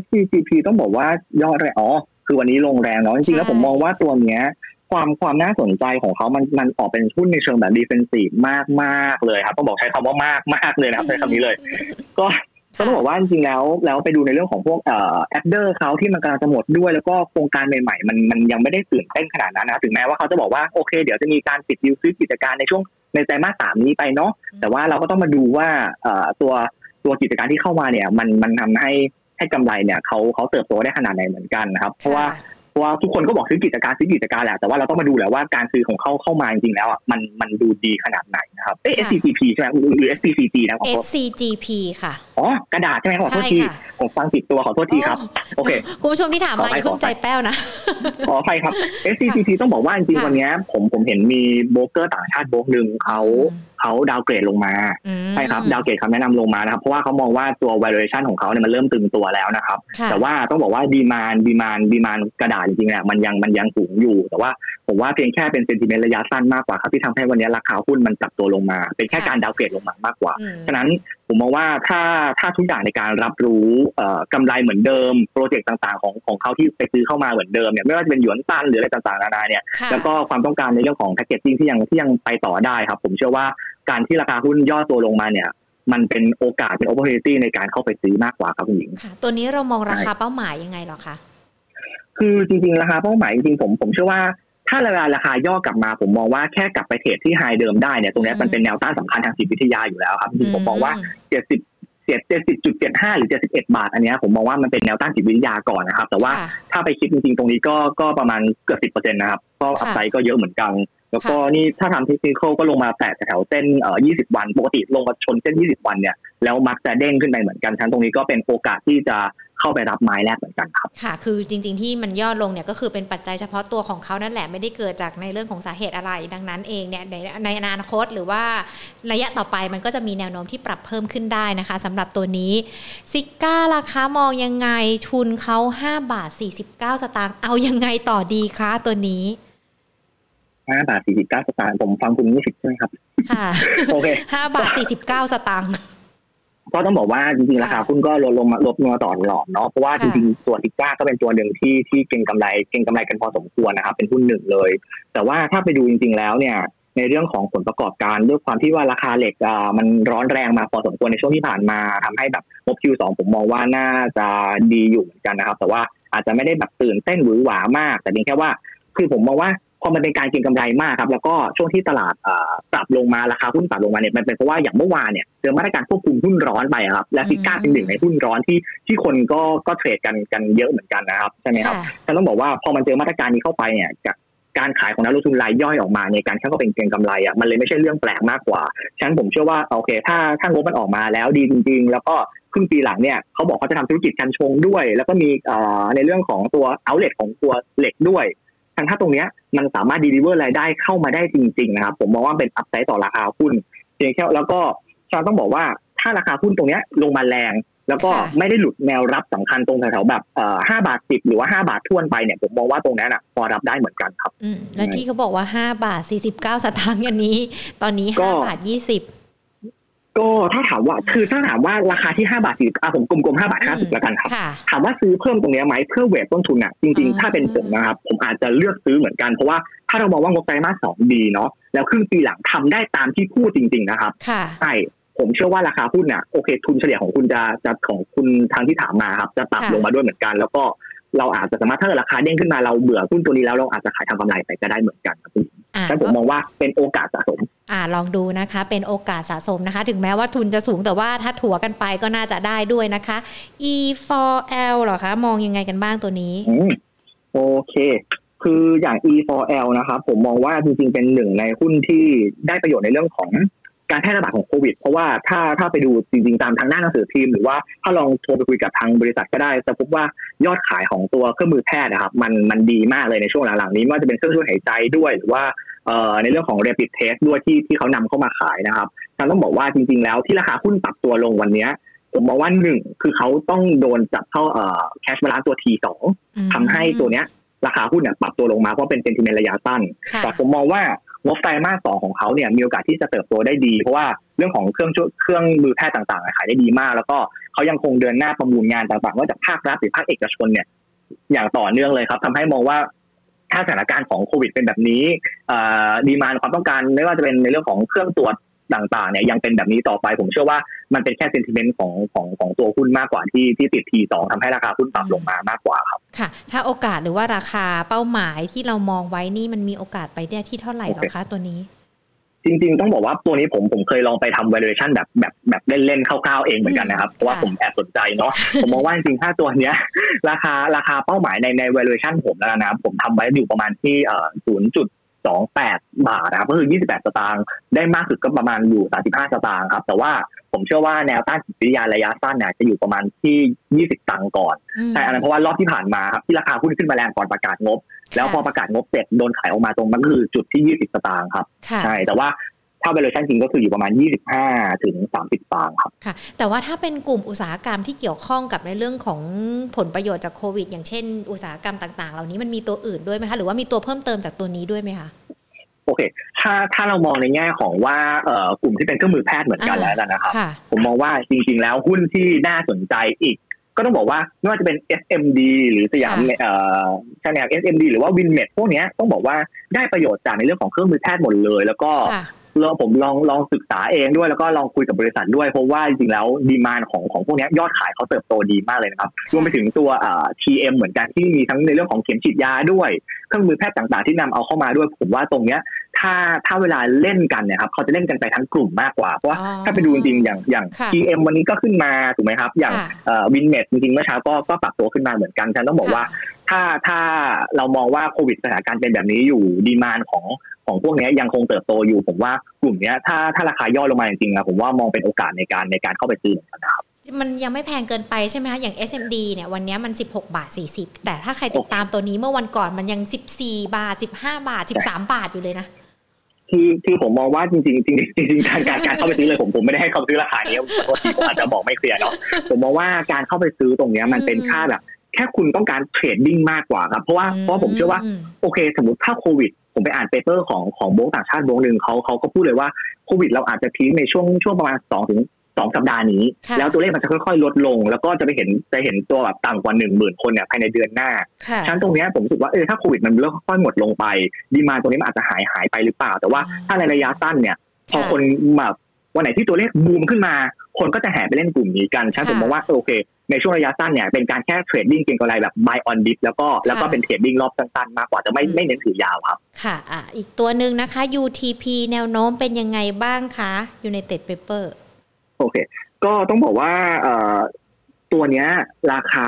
SCGP ต้องบอกว่าย่อแรงอ๋อคือวันนี้ลงแรงเนาะจริงๆแล้วผมมองว่าตัวเนี้ย ความความน่าสนใจของเขามันมันออกเป็นหุ้นในเชิงแบบ defensive มากมากเลยครับ ต้องบอกใช้คำว่ามากมากเลยนะครับใช้คำนี้เลย ก็ก็ต้องบอกว่าจริงๆแล้วแล้วไปดูในเรื่องของพวกเอ่อแอดเดอร์เขาที่มันกำลังจะหมดด้วย แล้วก็โครงการใหม่ๆมันมันยังไม่ได้ตื่นเต้นขนาดนั้นนะถึงแม้ว่าเขาจะบอกว่าโอเค เดี๋ยวจะมีการปิดดิวซื้อกิจการในช่วงในไตรมาสสามนี้ไปเนาะแต่ว่าเราก็ต้องมาดูว่าเอ่อตัวตัวกิจการที่เข้ามาเนี่ย มันมันทำให้ ให้กำไรเนี่ยเขาเขาเติบโตได้ขนาดไหนเหมือนกันนะครับ เพราะว่าเพราะว่าทุกคนก็บอกซื้อกิจการซื้อกิจการแหละแต่ว่าเราต้องมาดูแหละว่าการซื้อของเขาเข้ามาจริงๆแล้วอะมันมันดูดีขนาดไหนนะครับเอ SCGP ใช่ไหมหรือ SCCG นะขอโทษ SCGP ค่ะอ๋อกระดาษใช่ไหมขอโทษทีผมฟังผิดตัวขอโทษทีครับโอเคคุณผู้ชมที่ถามมาอย่าเพิ่งใจแป้วนะขออภัยครับ SCGP ต้องบอกว่าจริงๆวันนี้ผมผมเห็นมีโบรกเกอร์ต่างชาติโบรกหนึ่งเขา เขา downgrade ลงมาใช่ครับ downgrade คำแนะนำลงมานะครับ เพราะว่าเขามองว่าตัว valuation ของเขาเนี่ยมันเริ่มตึงตัวแล้วนะครับ แต่ว่าต้องบอกว่า demand demand demand กระดาษจริงๆเนี่ยมันยังมันยังสูงอยู่ แต่ว่าผมว่าเพียงแค่เป็น sentiment ระยะสั้นมากกว่าครับที่ทำให้วันนี้ราคาหุ้นมันปรับตัวลงมา เป็นแค่การ downgrade ลงมามากกว่า ฉะนั้นผมมองว่าถ้าถ้าทุกอย่างในการรับรู้กำไรเหมือนเดิม project ต่างๆ ของของเขาที่ไปซื้อเข้ามาเหมือนเดิมเนี่ยไม่ว่าจะเป็น Duy Tan หรืออะไรต่างๆนานาเนี่ยแล้วก็ความต้องการในเรื่องของ packaging ที่ยังที่ยังไปต่อได้ครับ ผมเชื่อว่า การที่ราคาหุ้นย่อตัวลงมาเนี่ย มันเป็นโอกาสเป็นโอกาสในการเข้าไปซื้อมากกว่าครับคุณหญิงค่ะ ตัวนี้เรามองราคาเป้าหมายยังไงหรอคะคือจริงๆราคาเป้าหมายจริงๆผมผมเชื่อว่าถ้าราคาราคาย่อกลับมาผมมองว่าแค่กลับไป trade ที่ high เดิมได้เนี่ยตรงนี้มันเป็นแนวต้านสำคัญทางจิตวิทยาอยู่แล้วครับจริงผมมองว่าเจ็ดสิบเจ็ดเจ็ดสิบจุดเจ็ดห้าหรือเจ็ดสิบเอ็ดบาท อันนี้ผมมองว่ามันเป็นแนวต้านจิตวิทยาก่อนนะครับ แต่ว่าถ้าไปคิดจริงๆตรงนี้ก็ก็ประมาณเกือบสิบเปอร์เซ็นต์นะครับ ก็อัพไซด์ก็เยอะเหมือนกัน แล้วก็นี่ถ้าทำเทคนิคก็ลงมาแตะแถวเส้นเอ่อ20 วัน ปกติลงมาชนเส้น 20 วันเนี่ยแล้วมักจะเด้งขึ้นไปเหมือนกันชั้นตรงนี้ก็เป็นโอกาสที่จะเข้าไปรับไม้แรกเหมือนกันครับ ค่ะ คือจริง ๆ ที่มันย่อลงเนี่ยก็คือเป็นปัจจัยเฉพาะตัวของเขานั่นแหละไม่ได้เกิดจากในเรื่องของสาเหตุอะไร ดังนั้นเองเนี่ยในในอนาคตหรือว่าระยะต่อไปมันก็จะมีแนวโน้มที่ปรับเพิ่มขึ้นได้นะคะสำหรับตัวนี้ซิก้าราคามองยังไงทุนเขา5บาท49 สตางค์เอายังไงต่อดีคะตัวนี้ ห้าบาทสี่สิบเก้าสตางค์ผมฟังคุณไม่ผิดใช่ไหมครับ ค่ะโอเคห้าบาทสี่สิบเก้าสตางค์ก็ต้องบอกว่าจริงๆราคาหุ้นก็ลดลงมาลดลงมาต่อตลอดเนาะเพราะว่าจริงๆตัวทิก้าก็เป็นตัวหนึ่งที่ที่เก่งกำไรเก่งกำไรกันพอสมควรนะครับ เป็นหุ้นหนึ่งเลย แต่ว่าถ้าไปดูจริง ๆ แล้วเนี่ย ในเรื่องของผลประกอบการด้วยความที่ว่าราคาเหล็กอ่ามันร้อนแรงมาพอสมควรในช่วงที่ผ่านมาทำให้แบบงบ Q2 ผมมองว่าน่าจะดีอยู่เหมือนกันนะครับ แต่ว่าอาจจะไม่ได้แบบตื่นเต้นหวือหวามาก แต่เพียงแค่ว่าคือผมมองว่า พอมันเป็นการเก็งกำไรมากครับ แล้วก็ช่วงที่ตลาดปรับลงมาราคาหุ้นปรับลงมาเนี่ยมันเป็นเพราะว่าอย่างเมื่อวานเนี่ยเจอมาตรการควบคุมหุ้นร้อนไปครับ และซิก้าเป็นหนึ่งในหุ้นร้อนที่ที่คนก็ก็เทรดกันกันเยอะเหมือนกันนะครับใช่ไหมครับฉะนั้นต้องบอกว่าพอมันเจอมาตรการนี้เข้าไปเนี่ยการขายของนักลงทุนรายย่อยออกมาในการแค่ก็เป็นเก็งกำไรอะมันเลยไม่ใช่เรื่องแปลกมากกว่าฉะนั้นผมเชื่อว่าโอเค ถ้าถ้างบมันออกมาแล้วดีจริง ๆ แล้วก็ครึ่งปีหลังเนี่ยเขาบอกเขาจะทำธุรกิจกัญชงด้วย แล้วก็มีในเรื่องของตัว outlet ของตัวเหล็กด้วย ทางถ้าตรงนี้มันสามารถ deliver รายได้เข้ามาได้จริงๆนะครับผมมองว่าเป็น upside ต่อราคาหุ้นเพียงแค่แล้วก็ชาต้องบอกว่าถ้าราคาหุ้นตรงนี้ลงมาแรง แล้วก็ไม่ได้หลุดแนวรับสำคัญตรงแถวๆแบบเอ่อห้าบาทสิบหรือว่าห้าบาททวนไปเนี่ยผมมองว่าตรงนั้นอะพอรับได้เหมือนกันครับ อืมแล้วที่เขาบอกว่าห้าบาทสี่สิบเก้าสตางค์อันนี้ ตอนนี้ห้าบาทยี่สิบ ก็ถ้าถามว่าคือถ้าถามว่าราคาที่ห้าบาทสี่อะผมกลมๆห้าบาทห้าสิบแล้วกันครับ ถามว่าซื้อเพิ่มตรงนี้ไหมเพื่อเวทต้นทุนอะจริงๆ ถ้าเป็นผมนะครับ ผมอาจจะเลือกซื้อเหมือนกันเพราะว่าถ้าเรามองว่างบไตรมาสสองดีเนาะแล้วครึ่งปีหลังทำได้ตามที่พูดจริง ๆ นะครับใช่ผมเชื่อว่าราคาหุ้นอะโอเค ทุนเฉลี่ยของคุณจะจะของคุณทางที่ถามมาครับ จะปรับลงมาด้วยเหมือนกัน แล้วก็เราอาจจะสามารถถ้าราคาเด้งขึ้นมาเราเบื่อหุ้นตัวนี้แล้วเราอาจจะขายทำกำไรไปก็ได้เหมือนกันครับ พี่แต่ผมมองว่าเป็นโอกาสสะสม อ่าลองดูนะคะ เป็นโอกาสสะสมนะคะ ถึงแม้ว่าทุนจะสูงแต่ว่าถ้าถัวกันไปก็น่าจะได้ด้วยนะคะ E4L หรอคะ มองยังไงกันบ้างตัวนี้โอเค คืออย่าง E4L นะครับผมมองว่าจริงๆเป็นหนึ่งในหุ้นที่ได้ประโยชน์ในเรื่องของ การแพร่ระบาดของโควิด เพราะว่าถ้าถ้าไปดูจริงๆ ตามทางหน้าหนังสือพิมพ์หรือว่าถ้าลองโทรไปคุยกับทางบริษัทก็ได้ จะพบว่ายอดขายของตัวเครื่องมือแพทย์นะครับมันมันดีมากเลยในช่วงหลังๆนี้ไม่ว่าจะเป็นเครื่องช่วยหายใจด้วยหรือว่าในเรื่องของ rapid test ด้วยที่ที่เขานำเข้ามาขายนะครับฉันต้องบอกว่าจริง ๆ แล้วที่ราคาหุ้นปรับตัวลงวันนี้ผมมองว่าหนึ่งคือเขาต้องโดนจับเข้าเอ่อ cash balance ตัว T สองทำให้ตัวเนี้ยราคาหุ้นเนี่ยปรับตัวลงมาเพราะเป็นเซนติเมนต์ระยะสั้น แต่ผมมองว่า งบไตรมาสสองของเขาเนี่ยมีโอกาสที่จะเติบโตได้ดี เพราะว่าเรื่องของเครื่องเครื่องมือแพทย์ต่างๆขายได้ดีมาก แล้วก็เขายังคงเดินหน้าประมูลงานต่างๆว่าจากภาครัฐหรือภาคเอกชนเนี่ยอย่างต่อเนื่องเลยครับทำให้มองว่าถ้าสถานการณ์ของโควิดเป็นแบบนี้ดีมานความต้องการไม่ว่าจะเป็นในเรื่องของเครื่องตรวจ ต่างๆเนี่ยยังเป็นแบบนี้ต่อไป ผมเชื่อว่ามันเป็นแค่เซนติเมนต์ของของของตัวหุ้นมากกว่าที่ที่ติดทีสองทำให้ราคาหุ้นปรับลงมามากกว่าครับค่ะ ถ้าโอกาสหรือว่าราคาเป้าหมายที่เรามองไว้นี่มันมีโอกาสไปได้ที่เท่าไหร่หรอคะตัวนี้จริงๆ ต้องบอกว่าตัวนี้ผมผมเคยลองไปทำ valuation แบบแบบแบบเล่นๆคร่าวๆเองเหมือนกันนะครับ เพราะว่าผมแอบสนใจเนาะผมมองว่าจริงๆถ้าตัวเนี้ย ราคาราคาเป้าหมายในใน valuation ผมแล้วนะผมทำไว้อยู่ประมาณที่เอ่อศูนย์จุด สองแปดบาทนะครับก็คือยี่สิบแปดสตางค์ได้มากสุดก็ประมาณอยู่สามสิบห้าสตางค์ครับ แต่ว่าผมเชื่อว่าแนวต้านจิตวิทยาระยะสั้นเนี่ยจะอยู่ประมาณที่ยี่สิบตังค์ก่อนใช่อันนั้นเพราะว่ารอบที่ผ่านมาครับที่ราคาหุ้นขึ้นมาแรงก่อนประกาศงบ แล้วพอประกาศงบเสร็จโดนขายออกมาตรงมันคือจุดที่ยี่สิบสตางค์ครับใช่แต่ว่า ถ้า valuation จริงก็คืออยู่ประมาณ 25 ถึง 30ตางครับ ค่ะ แต่ว่าถ้าเป็นกลุ่มอุตสาหกรรมที่เกี่ยวข้องกับในเรื่องของผลประโยชน์จากโควิด อย่างเช่น อุตสาหกรรมต่าง ๆ เหล่านี้มันมีตัวอื่นด้วยไหมคะ หรือว่ามีตัวเพิ่มเติมจากตัวนี้ด้วยไหมคะโอเค ถ้าถ้าเรามองในแง่ของว่าเอ่อกลุ่มที่เป็นเครื่องมือแพทย์เหมือนกันแล้วนะครับ ผมมองว่าจริง ๆ แล้วหุ้นที่น่าสนใจอีก ก็ต้องบอกว่าไม่ว่าจะเป็น SMD หรือสยามเอ่อชาแนล SMD หรือว่า WINMED พวกนี้ต้องบอกว่าได้ประโยชน์จากในเรื่องของเครื่องมือแพทย์หมดเลย แล้วก็ ลองผมลองลองศึกษาเองด้วยแล้วก็ลองคุยกับบริษัทด้วยเพราะว่าจริงๆแล้ว demand ของของพวกนี้ยอดขายเขาเติบโตดีมากเลยนะครับรวมไปถึงตัวอ่า TM เหมือนกันที่มีทั้งในเรื่องของเข็มฉีดยาด้วย เครื่องมือแพทย์ต่างๆ ที่นำเอาเข้ามาด้วยผมว่าตรงเนี้ยถ้าถ้าเวลาเล่นกันเนี่ยครับเขาจะเล่นกันไปทั้งกลุ่มมากกว่า เพราะว่าถ้าไปดูจริงๆอย่างอย่าง TM วันนี้ก็ขึ้นมาถูกไหมครับ อย่างวินเมทจริงๆเมื่อเช้าก็ก็ปรับตัวขึ้นมาเหมือนกันฉันต้องบอกว่าถ้าถ้าเรามองว่าโควิดสถานการณ์เป็นแบบนี้อยู่ดีมานของ ของพวกนี้ยังคงเติบโตอยู่ ผมว่ากลุ่มนี้ถ้าถ้าราคาย่อลงมาจริงๆนะผมว่ามองเป็นโอกาสในการในการเข้าไปซื้อเหมือนกันนะครับมันยังไม่แพงเกินไปใช่ไหมคะอย่าง SMD เนี่ยวันนี้มัน 16 บาท 40 แต่ถ้าใครติดตามตัวนี้เมื่อวันก่อนมันยัง 14 บาท 15 บาท 13 บาทอยู่เลยนะคือคือผมมองว่าจริงจริงจริงจริงการการการเข้าไปซื้อเลยผมผมไม่ได้ให้เข้าซื้อราคานี้ปกติผมอาจจะบอกไม่เคลียร์เนาะผมมองว่าการเข้าไปซื้อตรงนี้มันเป็นค่าแบบแค่คุณต้องการ trading มากกว่าครับ เพราะว่าเพราะผมเชื่อว่า โอเค สมมติถ้าโควิด ผมไปอ่าน paper ของของโบรกต่างชาติโบรกหนึ่งเขาเขาก็พูดเลยว่าโควิดเราอาจจะ peak ในช่วงช่วงประมาณสองถึงสองสัปดาห์นี้ แล้วตัวเลขมันจะค่อยๆ ลดลง แล้วก็จะไปเห็นจะเห็นตัวแบบต่ำกว่าหนึ่งหมื่นคนเนี่ยภายในเดือนหน้าฉะนั้นตรงนี้ผมรู้สึกว่าเออถ้าโควิดมันเริ่มค่อยๆหมดลงไป demand ตรงนี้มันอาจจะหายหายไปหรือเปล่า แต่ว่าถ้าในระยะสั้นเนี่ย พอคนแบบวันไหนที่ตัวเลขบูมขึ้นมา คนก็จะแห่ไปเล่นกลุ่มนี้กันฉะนั้นผมมองว่าโอเค ในช่วงระยะสั้นเนี่ยเป็นการแค่ trading เก็งกำไรแบบ buy on dip แล้วก็แล้วก็เป็น trading รอบสั้นๆ มากกว่าจะไม่ไม่เน้นถือยาวครับ ค่ะอะอีกตัวหนึ่งนะคะ UTP แนวโน้มเป็นยังไงบ้างคะ United Paper โอเค ก็ต้องบอกว่าเอ่อตัวเนี้ยราคา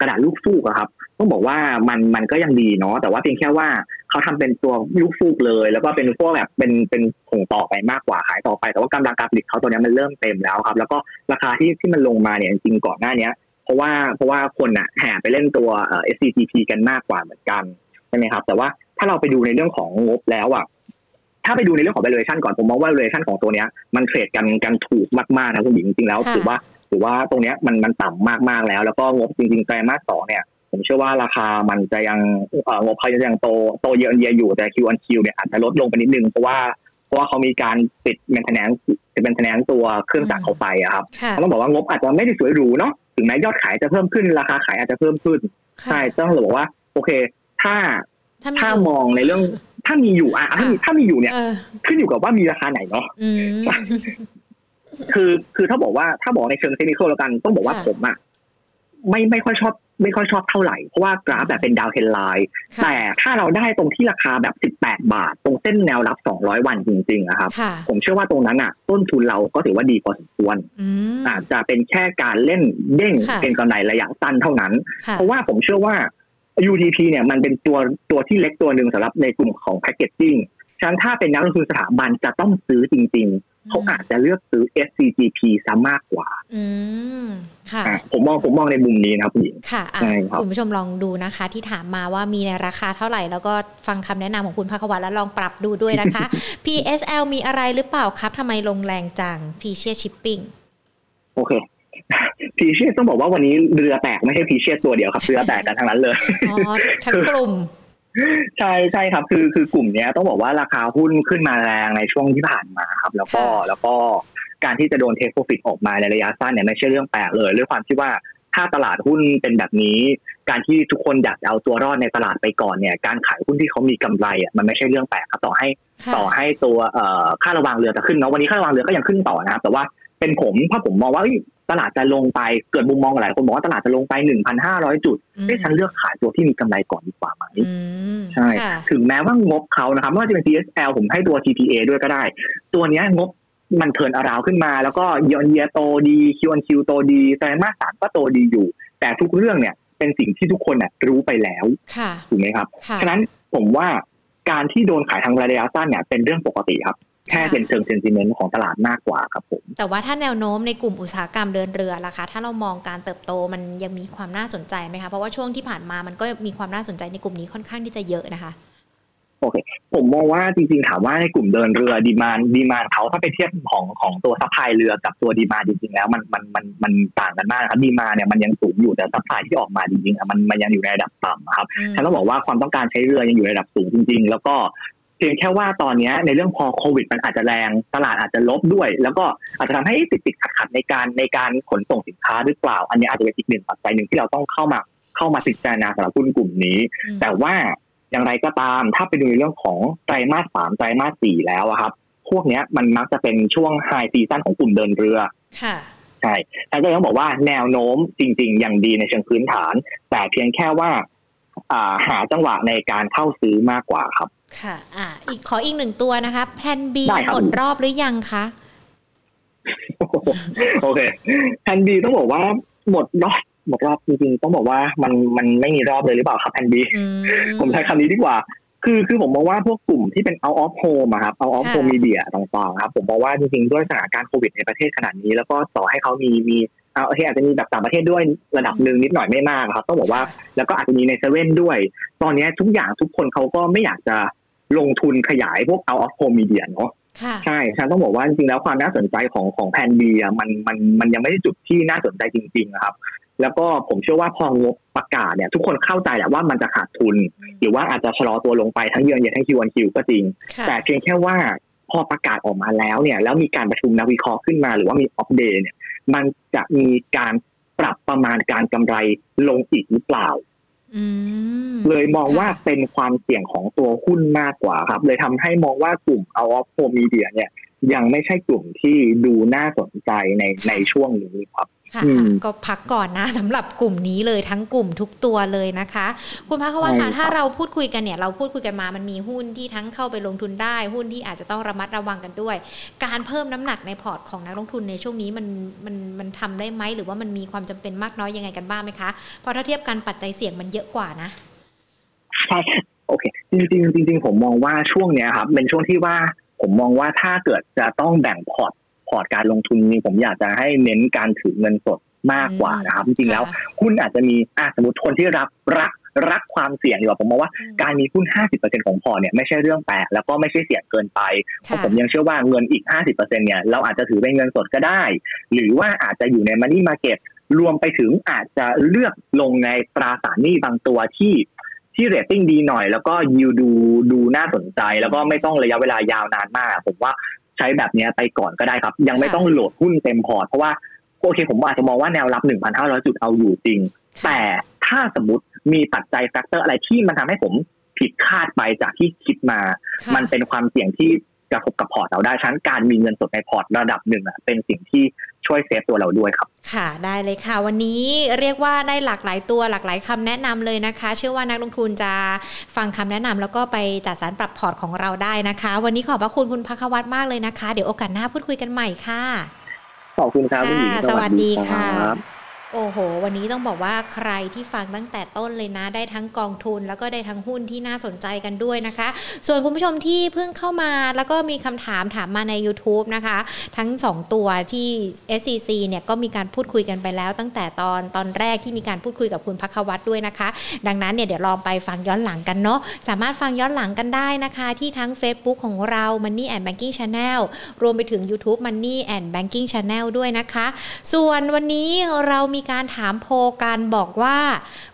กระดาษลูกฟูกครับ ต้องบอกว่ามันมันก็ยังดีเนาะแต่ว่าเพียงแค่ว่า เขาทำเป็นตัวลูกฟูกเลย แล้วก็เป็นพวกแบบเป็นเป็นส่งต่อไปมากกว่าขายต่อไป แต่ว่ากำลังการผลิตเขาตัวนี้มันเริ่มเต็มแล้วครับ แล้วก็ราคาที่ที่มันลงมาเนี่ยจริงก่อนหน้านี้เพราะว่าเพราะว่าคนอะแห่ไปเล่นตัวเอ่อ SCTP กันมากกว่าเหมือนกันใช่ไหมครับ แต่ว่าถ้าเราไปดูในเรื่องของงบแล้วอะถ้าไปดูในเรื่องของ valuation ก่อนผมมองว่า valuation ของตัวเนี้ยมันเทรดกันกันถูกมากๆนะคุณหญิงจริงๆแล้วถือว่าถือว่าตรงเนี้ยมันมันต่ำมากๆแล้ว แล้วก็งบจริงๆไตรมาสสองเนี่ย ผมเชื่อว่าราคามันจะยังงบเขาจะยังโตโตเยอะเยอะอยู่แต่ Q on Q เนี่ยอาจจะลดลงไปนิดนึงเพราะว่าเพราะว่าเขามีการปิดแมนเทนแนนซ์เป็นแทนแนนตัวเครื่องจักรเขาไปอะครับต้องบอกว่างบอาจจะไม่ได้สวยหรูเนาะถึงแม้ยอดขายจะเพิ่มขึ้นราคาขายอาจจะเพิ่มขึ้นใช่ต้องบอกว่า โอเค ถ้าถ้ามองในเรื่องถ้ามีอยู่อะถ้ามีถ้ามีอยู่เนี่ย ขึ้นอยู่กับว่ามีราคาไหนเนาะคือคือถ้าบอกว่าถ้าบอกในเชิงเทคนิคแล้วกัน ต้องบอกว่าผมอะไม่ไม่ค่อยชอบ ไม่ค่อยชอบเท่าไหร่ เพราะว่ากราฟแบบเป็นดาวเทนไลน์แต่ถ้าเราได้ตรงที่ราคาแบบ 18 บาท ตรงเส้นแนวรับ 200 วันจริงๆนะครับ ผมเชื่อว่าตรงนั้นอะ ต้นทุนเราก็ถือว่าดีพอสมควรอาจจะเป็นแค่การเล่นเด้งเป็นกำไรระยะสั้นเท่านั้น เพราะว่าผมเชื่อว่า UTP เนี่ยมันเป็นตัวตัวที่เล็กตัวหนึ่งสำหรับในกลุ่มของแพคเกจจิ้งฉะนั้นถ้าเป็นนักลงทุนสถาบันจะต้องซื้อจริง ๆ เขาอาจจะเลือกซื้อ SCGP ซะมากกว่า อืม ค่ะอะผมมองผมมองในมุมนี้นะครับคุณหญิงค่ะอะใช่ครับคุณผู้ชมลองดูนะคะ ที่ถามมาว่ามีในราคาเท่าไหร่ แล้วก็ฟังคำแนะนำของคุณภควัตแล้วลองปรับดูด้วยนะคะ PSL มีอะไรหรือเปล่าครับทำไมลงแรงจัง p c เชียชิปปิ้งโอเคพีเชียต้องบอกว่าวันนี้เรือแตกไม่ใช่พีเชียตัวเดียวครับ เรือแตกกันทั้งนั้นเลย อ๋อ ทั้งกลุ่ม ใช่ใช่ครับ คือคือกลุ่มเนี้ยต้องบอกว่าราคาหุ้นขึ้นมาแรงในช่วงที่ผ่านมาครับ แล้วก็ค่ะแล้วก็การที่จะโดนเทคโปรฟิตออกมาในระยะสั้นเนี่ยไม่ใช่เรื่องแปลกเลยด้วยความที่ว่าถ้าตลาดหุ้นเป็นแบบนี้ การที่ทุกคนอยากจะเอาตัวรอดในตลาดไปก่อนเนี่ย การขายหุ้นที่เขามีกำไรอะมันไม่ใช่เรื่องแปลกครับต่อให้ค่ะต่อให้ตัวเอ่อค่าระวางเรือจะขึ้นเนาะวันนี้ค่าระวางเรือก็ยังขึ้นต่อนะครับแต่ว่าเป็นผมถ้าผมมองว่าเอ้ย ตลาดจะลงไปเกิดมุมมองหลายคนบอกว่าตลาดจะลงไป 1,500 จุดอืมเอ้ยฉันเลือกขายตัวที่มีกำไรก่อนดีกว่าไหมอืมใช่ค่ะถึงแม้ว่างบเขานะครับไม่ว่าจะเป็น CSL ผมให้ตัว TPA ด้วยก็ได้ ตัวเนี้ยงบมันเทิร์นอาราวขึ้นมา แล้วก็ยอนเยียโตดี Q1Q โตดีไตรมาสสามก็โตดีอยู่ แต่ทุกเรื่องเนี่ยเป็นสิ่งที่ทุกคนน่ะรู้ไปแล้วค่ะถูกไหมครับค่ะฉะนั้นผมว่าการที่โดนขายทางระยะสั้นเนี่ยเป็นเรื่องปกติครับ แค่ค่ะเป็นเชิง sentiment ของตลาดมากกว่าครับผม แต่ว่าถ้าแนวโน้มในกลุ่มอุตสาหกรรมเดินเรือล่ะคะ ถ้าเรามองการเติบโตมันยังมีความน่าสนใจไหมคะ เพราะว่าช่วงที่ผ่านมามันก็มีความน่าสนใจในกลุ่มนี้ค่อนข้างที่จะเยอะนะคะผมมองว่าจริงๆถามว่าในกลุ่มเดินเรือ demand demand เขาถ้าไปเทียบของของตัว supply เรือกับตัว demand จริงๆแล้วมันมันมันมันต่างกันมากครับ demand เนี่ยมันยังสูงอยู่แต่ supply ที่ออกมาจริงๆอะมันมันยังอยู่ในระดับต่ำครับอืมฉะนั้นต้องบอกว่าความต้องการใช้เรือยังอยู่ในระดับสูงจริง ๆ แล้วก็เพียงแค่ว่าตอนเนี้ยในเรื่องพอโควิด มันอาจจะแรงตลาดอาจจะลบด้วย แล้วก็อาจจะทำให้ติดติดขัดขัดๆในการในการขนส่งสินค้าหรือเปล่า อันนี้อาจจะเป็นอีกหนึ่งปัจจัยหนึ่งที่เราต้องเข้ามาเข้ามาพิจารณาสำหรับหุ้นกลุ่มนี้อืมแต่ว่าอย่างไรก็ตามถ้าไปดูในเรื่องของไตรมาสสามไตรมาสสี่แล้วอะครับ พวกเนี้ยมันมักจะเป็นช่วงไฮซีซั่นของกลุ่มเดินเรือค่ะใช่ท่านก็ต้องบอกว่าแนวโน้มจริง ๆ อย่างดีในเชิงพื้นฐาน แต่เพียงแค่ว่าอ่า หาจังหวะในการเข้าซื้อมากกว่าครับ ค่ะ อ่า อีกขออีกหนึ่งตัวนะคะแพน B ได้ครับหมดรอบหรือยังคะโอเคแอนดีต้องบอกว่าหมดรอบหมดรอบจริงๆต้องบอกว่ามันมันไม่มีรอบเลยหรือเปล่าครับแอนดีอืมผมใช้คำนี้ดีกว่าคือคือผมมองว่าพวกกลุ่มที่เป็น out of home อะครับ out of ค่ะ home media ต่างๆครับ ผมมองว่าจริงๆ ด้วยสถานการณ์โควิดในประเทศขนาดนี้ แล้วก็ต่อให้เขามีมี เอาโอเคอาจจะมีแบบต่างประเทศด้วยระดับหนึ่งนิดหน่อยไม่มากครับ ต้องบอกว่าแล้วก็อาจจะมีในเซเว่นด้วย ตอนนี้ทุกอย่างทุกคนเขาก็ไม่อยากจะลงทุนขยายพวก out of home media เนาะค่ะใช่ฉันต้องบอกว่าจริงๆแล้วความน่าสนใจของของแพนบีอะมันมันมันยังไม่ได้จุดที่น่าสนใจจริงๆนะครับ แล้วก็ผมเชื่อว่าพองบประกาศเนี่ย ทุกคนเข้าใจแหละว่ามันจะขาดทุน หรือว่าอาจจะชะลอตัวลงไปทั้งเยือนเยียทั้งคิวอันคิวก็จริงค่ะแต่เพียงแค่ว่าพอประกาศออกมาแล้วเนี่ย แล้วมีการประชุมนักวิเคราะห์ขึ้นมาหรือว่ามีอัปเดตเนี่ย มันจะมีการปรับประมาณการกำไรลงอีกหรือเปล่าอืมเลยมองค่ะว่าเป็นความเสี่ยงของตัวหุ้นมากกว่าครับ เลยทำให้มองว่ากลุ่ม out of home media เนี่ย ยังไม่ใช่กลุ่มที่ดูน่าสนใจในในช่วงนี้ครับค่ะอืม ก็พักก่อนนะสำหรับกลุ่มนี้เลยทั้งกลุ่มทุกตัวเลยนะคะ คุณพักวัฒใช่ครัน์บถ้าเราพูดคุยกันเนี่ยเราพูดคุยกันมามันมีหุ้นที่ทั้งเข้าไปลงทุนได้ หุ้นที่อาจจะต้องระมัดระวังกันด้วย การเพิ่มน้ำหนักในพอร์ตของนักลงทุนในช่วงนี้มันมันมันทำได้ไหมหรือว่ามันมีความจำเป็นมากน้อยยังไงกันบ้างไหมคะเพราะถ้าเทียบกันปัจจัยเสี่ยงมันเยอะกว่านะใช่โอเคจริงๆจริงๆผมมองว่าช่วงเนี้ยครับเป็นช่วงที่ว่าผมมองว่าถ้าเกิดจะต้องแบ่งพอร์ตพ อร์ตการลงทุนจริงๆผมอยากจะให้เน้นการถือเงินสดมากกว่านะครับจริงๆแล้วค่ะหุ้นอาจจะมีอะสมมติคนที่รักรักรักความเสี่ยงดีกว่าผมมองว่าอืมการมีหุ้น 50%ของพอร์ตเนี่ยไม่ใช่เรื่องแปลกแล้วก็ไม่ใช่เสี่ยงเกินไปเพราะค่ะผมยังเชื่อว่าเงินอีก 50%เนี่ยเราอาจจะถือเป็นเงินสดก็ได้ หรือว่าอาจจะอยู่ใน money market รวมไปถึงอาจจะเลือกลงในตราสารหนี้บางตัวที่ที่เรตติ้งดีหน่อย แล้วก็ยิวดูดูน่าสนใจ แล้วก็ไม่ต้องระยะเวลายาวนานมาก ผมว่า ใช้แบบเนี้ยไปก่อนก็ได้ครับ ยังไม่ต้องโหลดหุ้นเต็มพอร์ตเพราะว่าโอเค ผมอาจจะมองว่าแนวรับ 1,500 จุดเอาอยู่จริง แต่ถ้าสมมติมีปัจจัย factor อะไรที่มันทำให้ผมผิดคาดไปจากที่คิดมาค่ะมันเป็นความเสี่ยงที่กระทบกับพอร์ตเราได้ฉะนันการมีเงินสดในพอร์ตระดับหนึ่งอะเป็นสิ่งที่ ช่วย save ตัวเราด้วยครับ ค่ะได้เลยค่ะ วันนี้เรียกว่าได้หลากหลายตัวหลากหลายคำแนะนำเลยนะคะ เชื่อว่านักลงทุนจะฟังคำแนะนำแล้วก็ไปจัดสรรปรับพอร์ตของเราได้นะคะ วันนี้ขอบพระคุณคุณพักวัตรมากเลยนะคะ เดี๋ยวโอกาสหน้าพูดคุยกันใหม่ค่ะขอบคุณครับคุณหญิงค่ะสวัสดีค่ะรับ โอ้โห วันนี้ต้องบอกว่าใครที่ฟังตั้งแต่ต้นเลยนะ ได้ทั้งกองทุน แล้วก็ได้ทั้งหุ้นที่น่าสนใจกันด้วยนะคะ ส่วนคุณผู้ชมที่เพิ่งเข้ามาแล้วก็มีคำถามถามมาใน YouTube นะคะ ทั้ง 2 ตัวที่ SCC เนี่ยก็มีการพูดคุยกันไปแล้ว ตั้งแต่ตอนตอนแรกที่มีการพูดคุยกับคุณพักวัตรด้วยนะคะ ดังนั้นเนี่ยเดี๋ยวลองไปฟังย้อนหลังกันเนาะสามารถฟังย้อนหลังกันได้นะคะ ที่ทั้ง Facebook ของเรา Money and Banking Channel รวมไปถึง YouTube Money and Banking Channel ด้วยนะคะ ส่วนวันนี้เรามีการถามโพลกันบอกว่า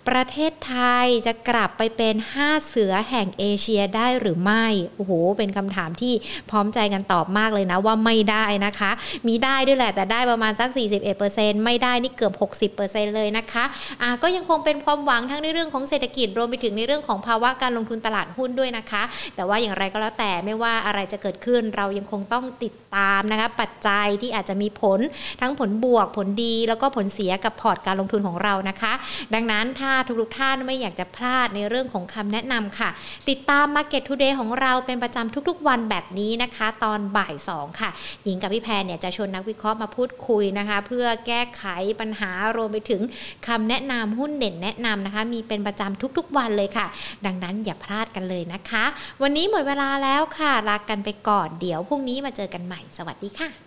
ประเทศไทยจะกลับไปเป็น 5 เสือแห่งเอเชียได้หรือไม่ โอ้โห เป็นคำถามที่พร้อมใจกันตอบมากเลยนะว่าไม่ได้นะคะ มีได้ด้วยแหละแต่ได้ประมาณสัก 41%ไม่ได้นี่เกือบ 60%เลยนะคะอะก็ยังคงเป็นความหวังทั้งในเรื่องของเศรษฐกิจรวมไปถึงในเรื่องของภาวะการลงทุนตลาดหุ้นด้วยนะคะ แต่ว่าอย่างไรก็แล้วแต่ไม่ว่าอะไรจะเกิดขึ้นเรายังคงต้องติดตามนะคะปัจจัยที่อาจจะมีผลทั้งผลบวกผลดีแล้วก็ผลเสียกับพอร์ตการลงทุนของเรานะคะ ดังนั้นถ้าทุกๆท่านไม่อยากจะพลาดในเรื่องของคำแนะนำค่ะ ติดตาม Market Today ของเราเป็นประจำทุกๆ วันแบบนี้นะคะ ตอนบ่าย 2 ค่ะ หญิงกับพี่แพรเนี่ยจะชวนนักวิเคราะห์มาพูดคุยนะคะ เพื่อแก้ไขปัญหารวมไปถึงคำแนะนำหุ้นเด่นแนะนำนะคะ มีเป็นประจำทุกๆ วันเลยค่ะ ดังนั้นอย่าพลาดกันเลยนะคะ วันนี้หมดเวลาแล้วค่ะลากันไปก่อนเดี๋ยวพรุ่งนี้มาเจอกันใหม่สวัสดีค่ะ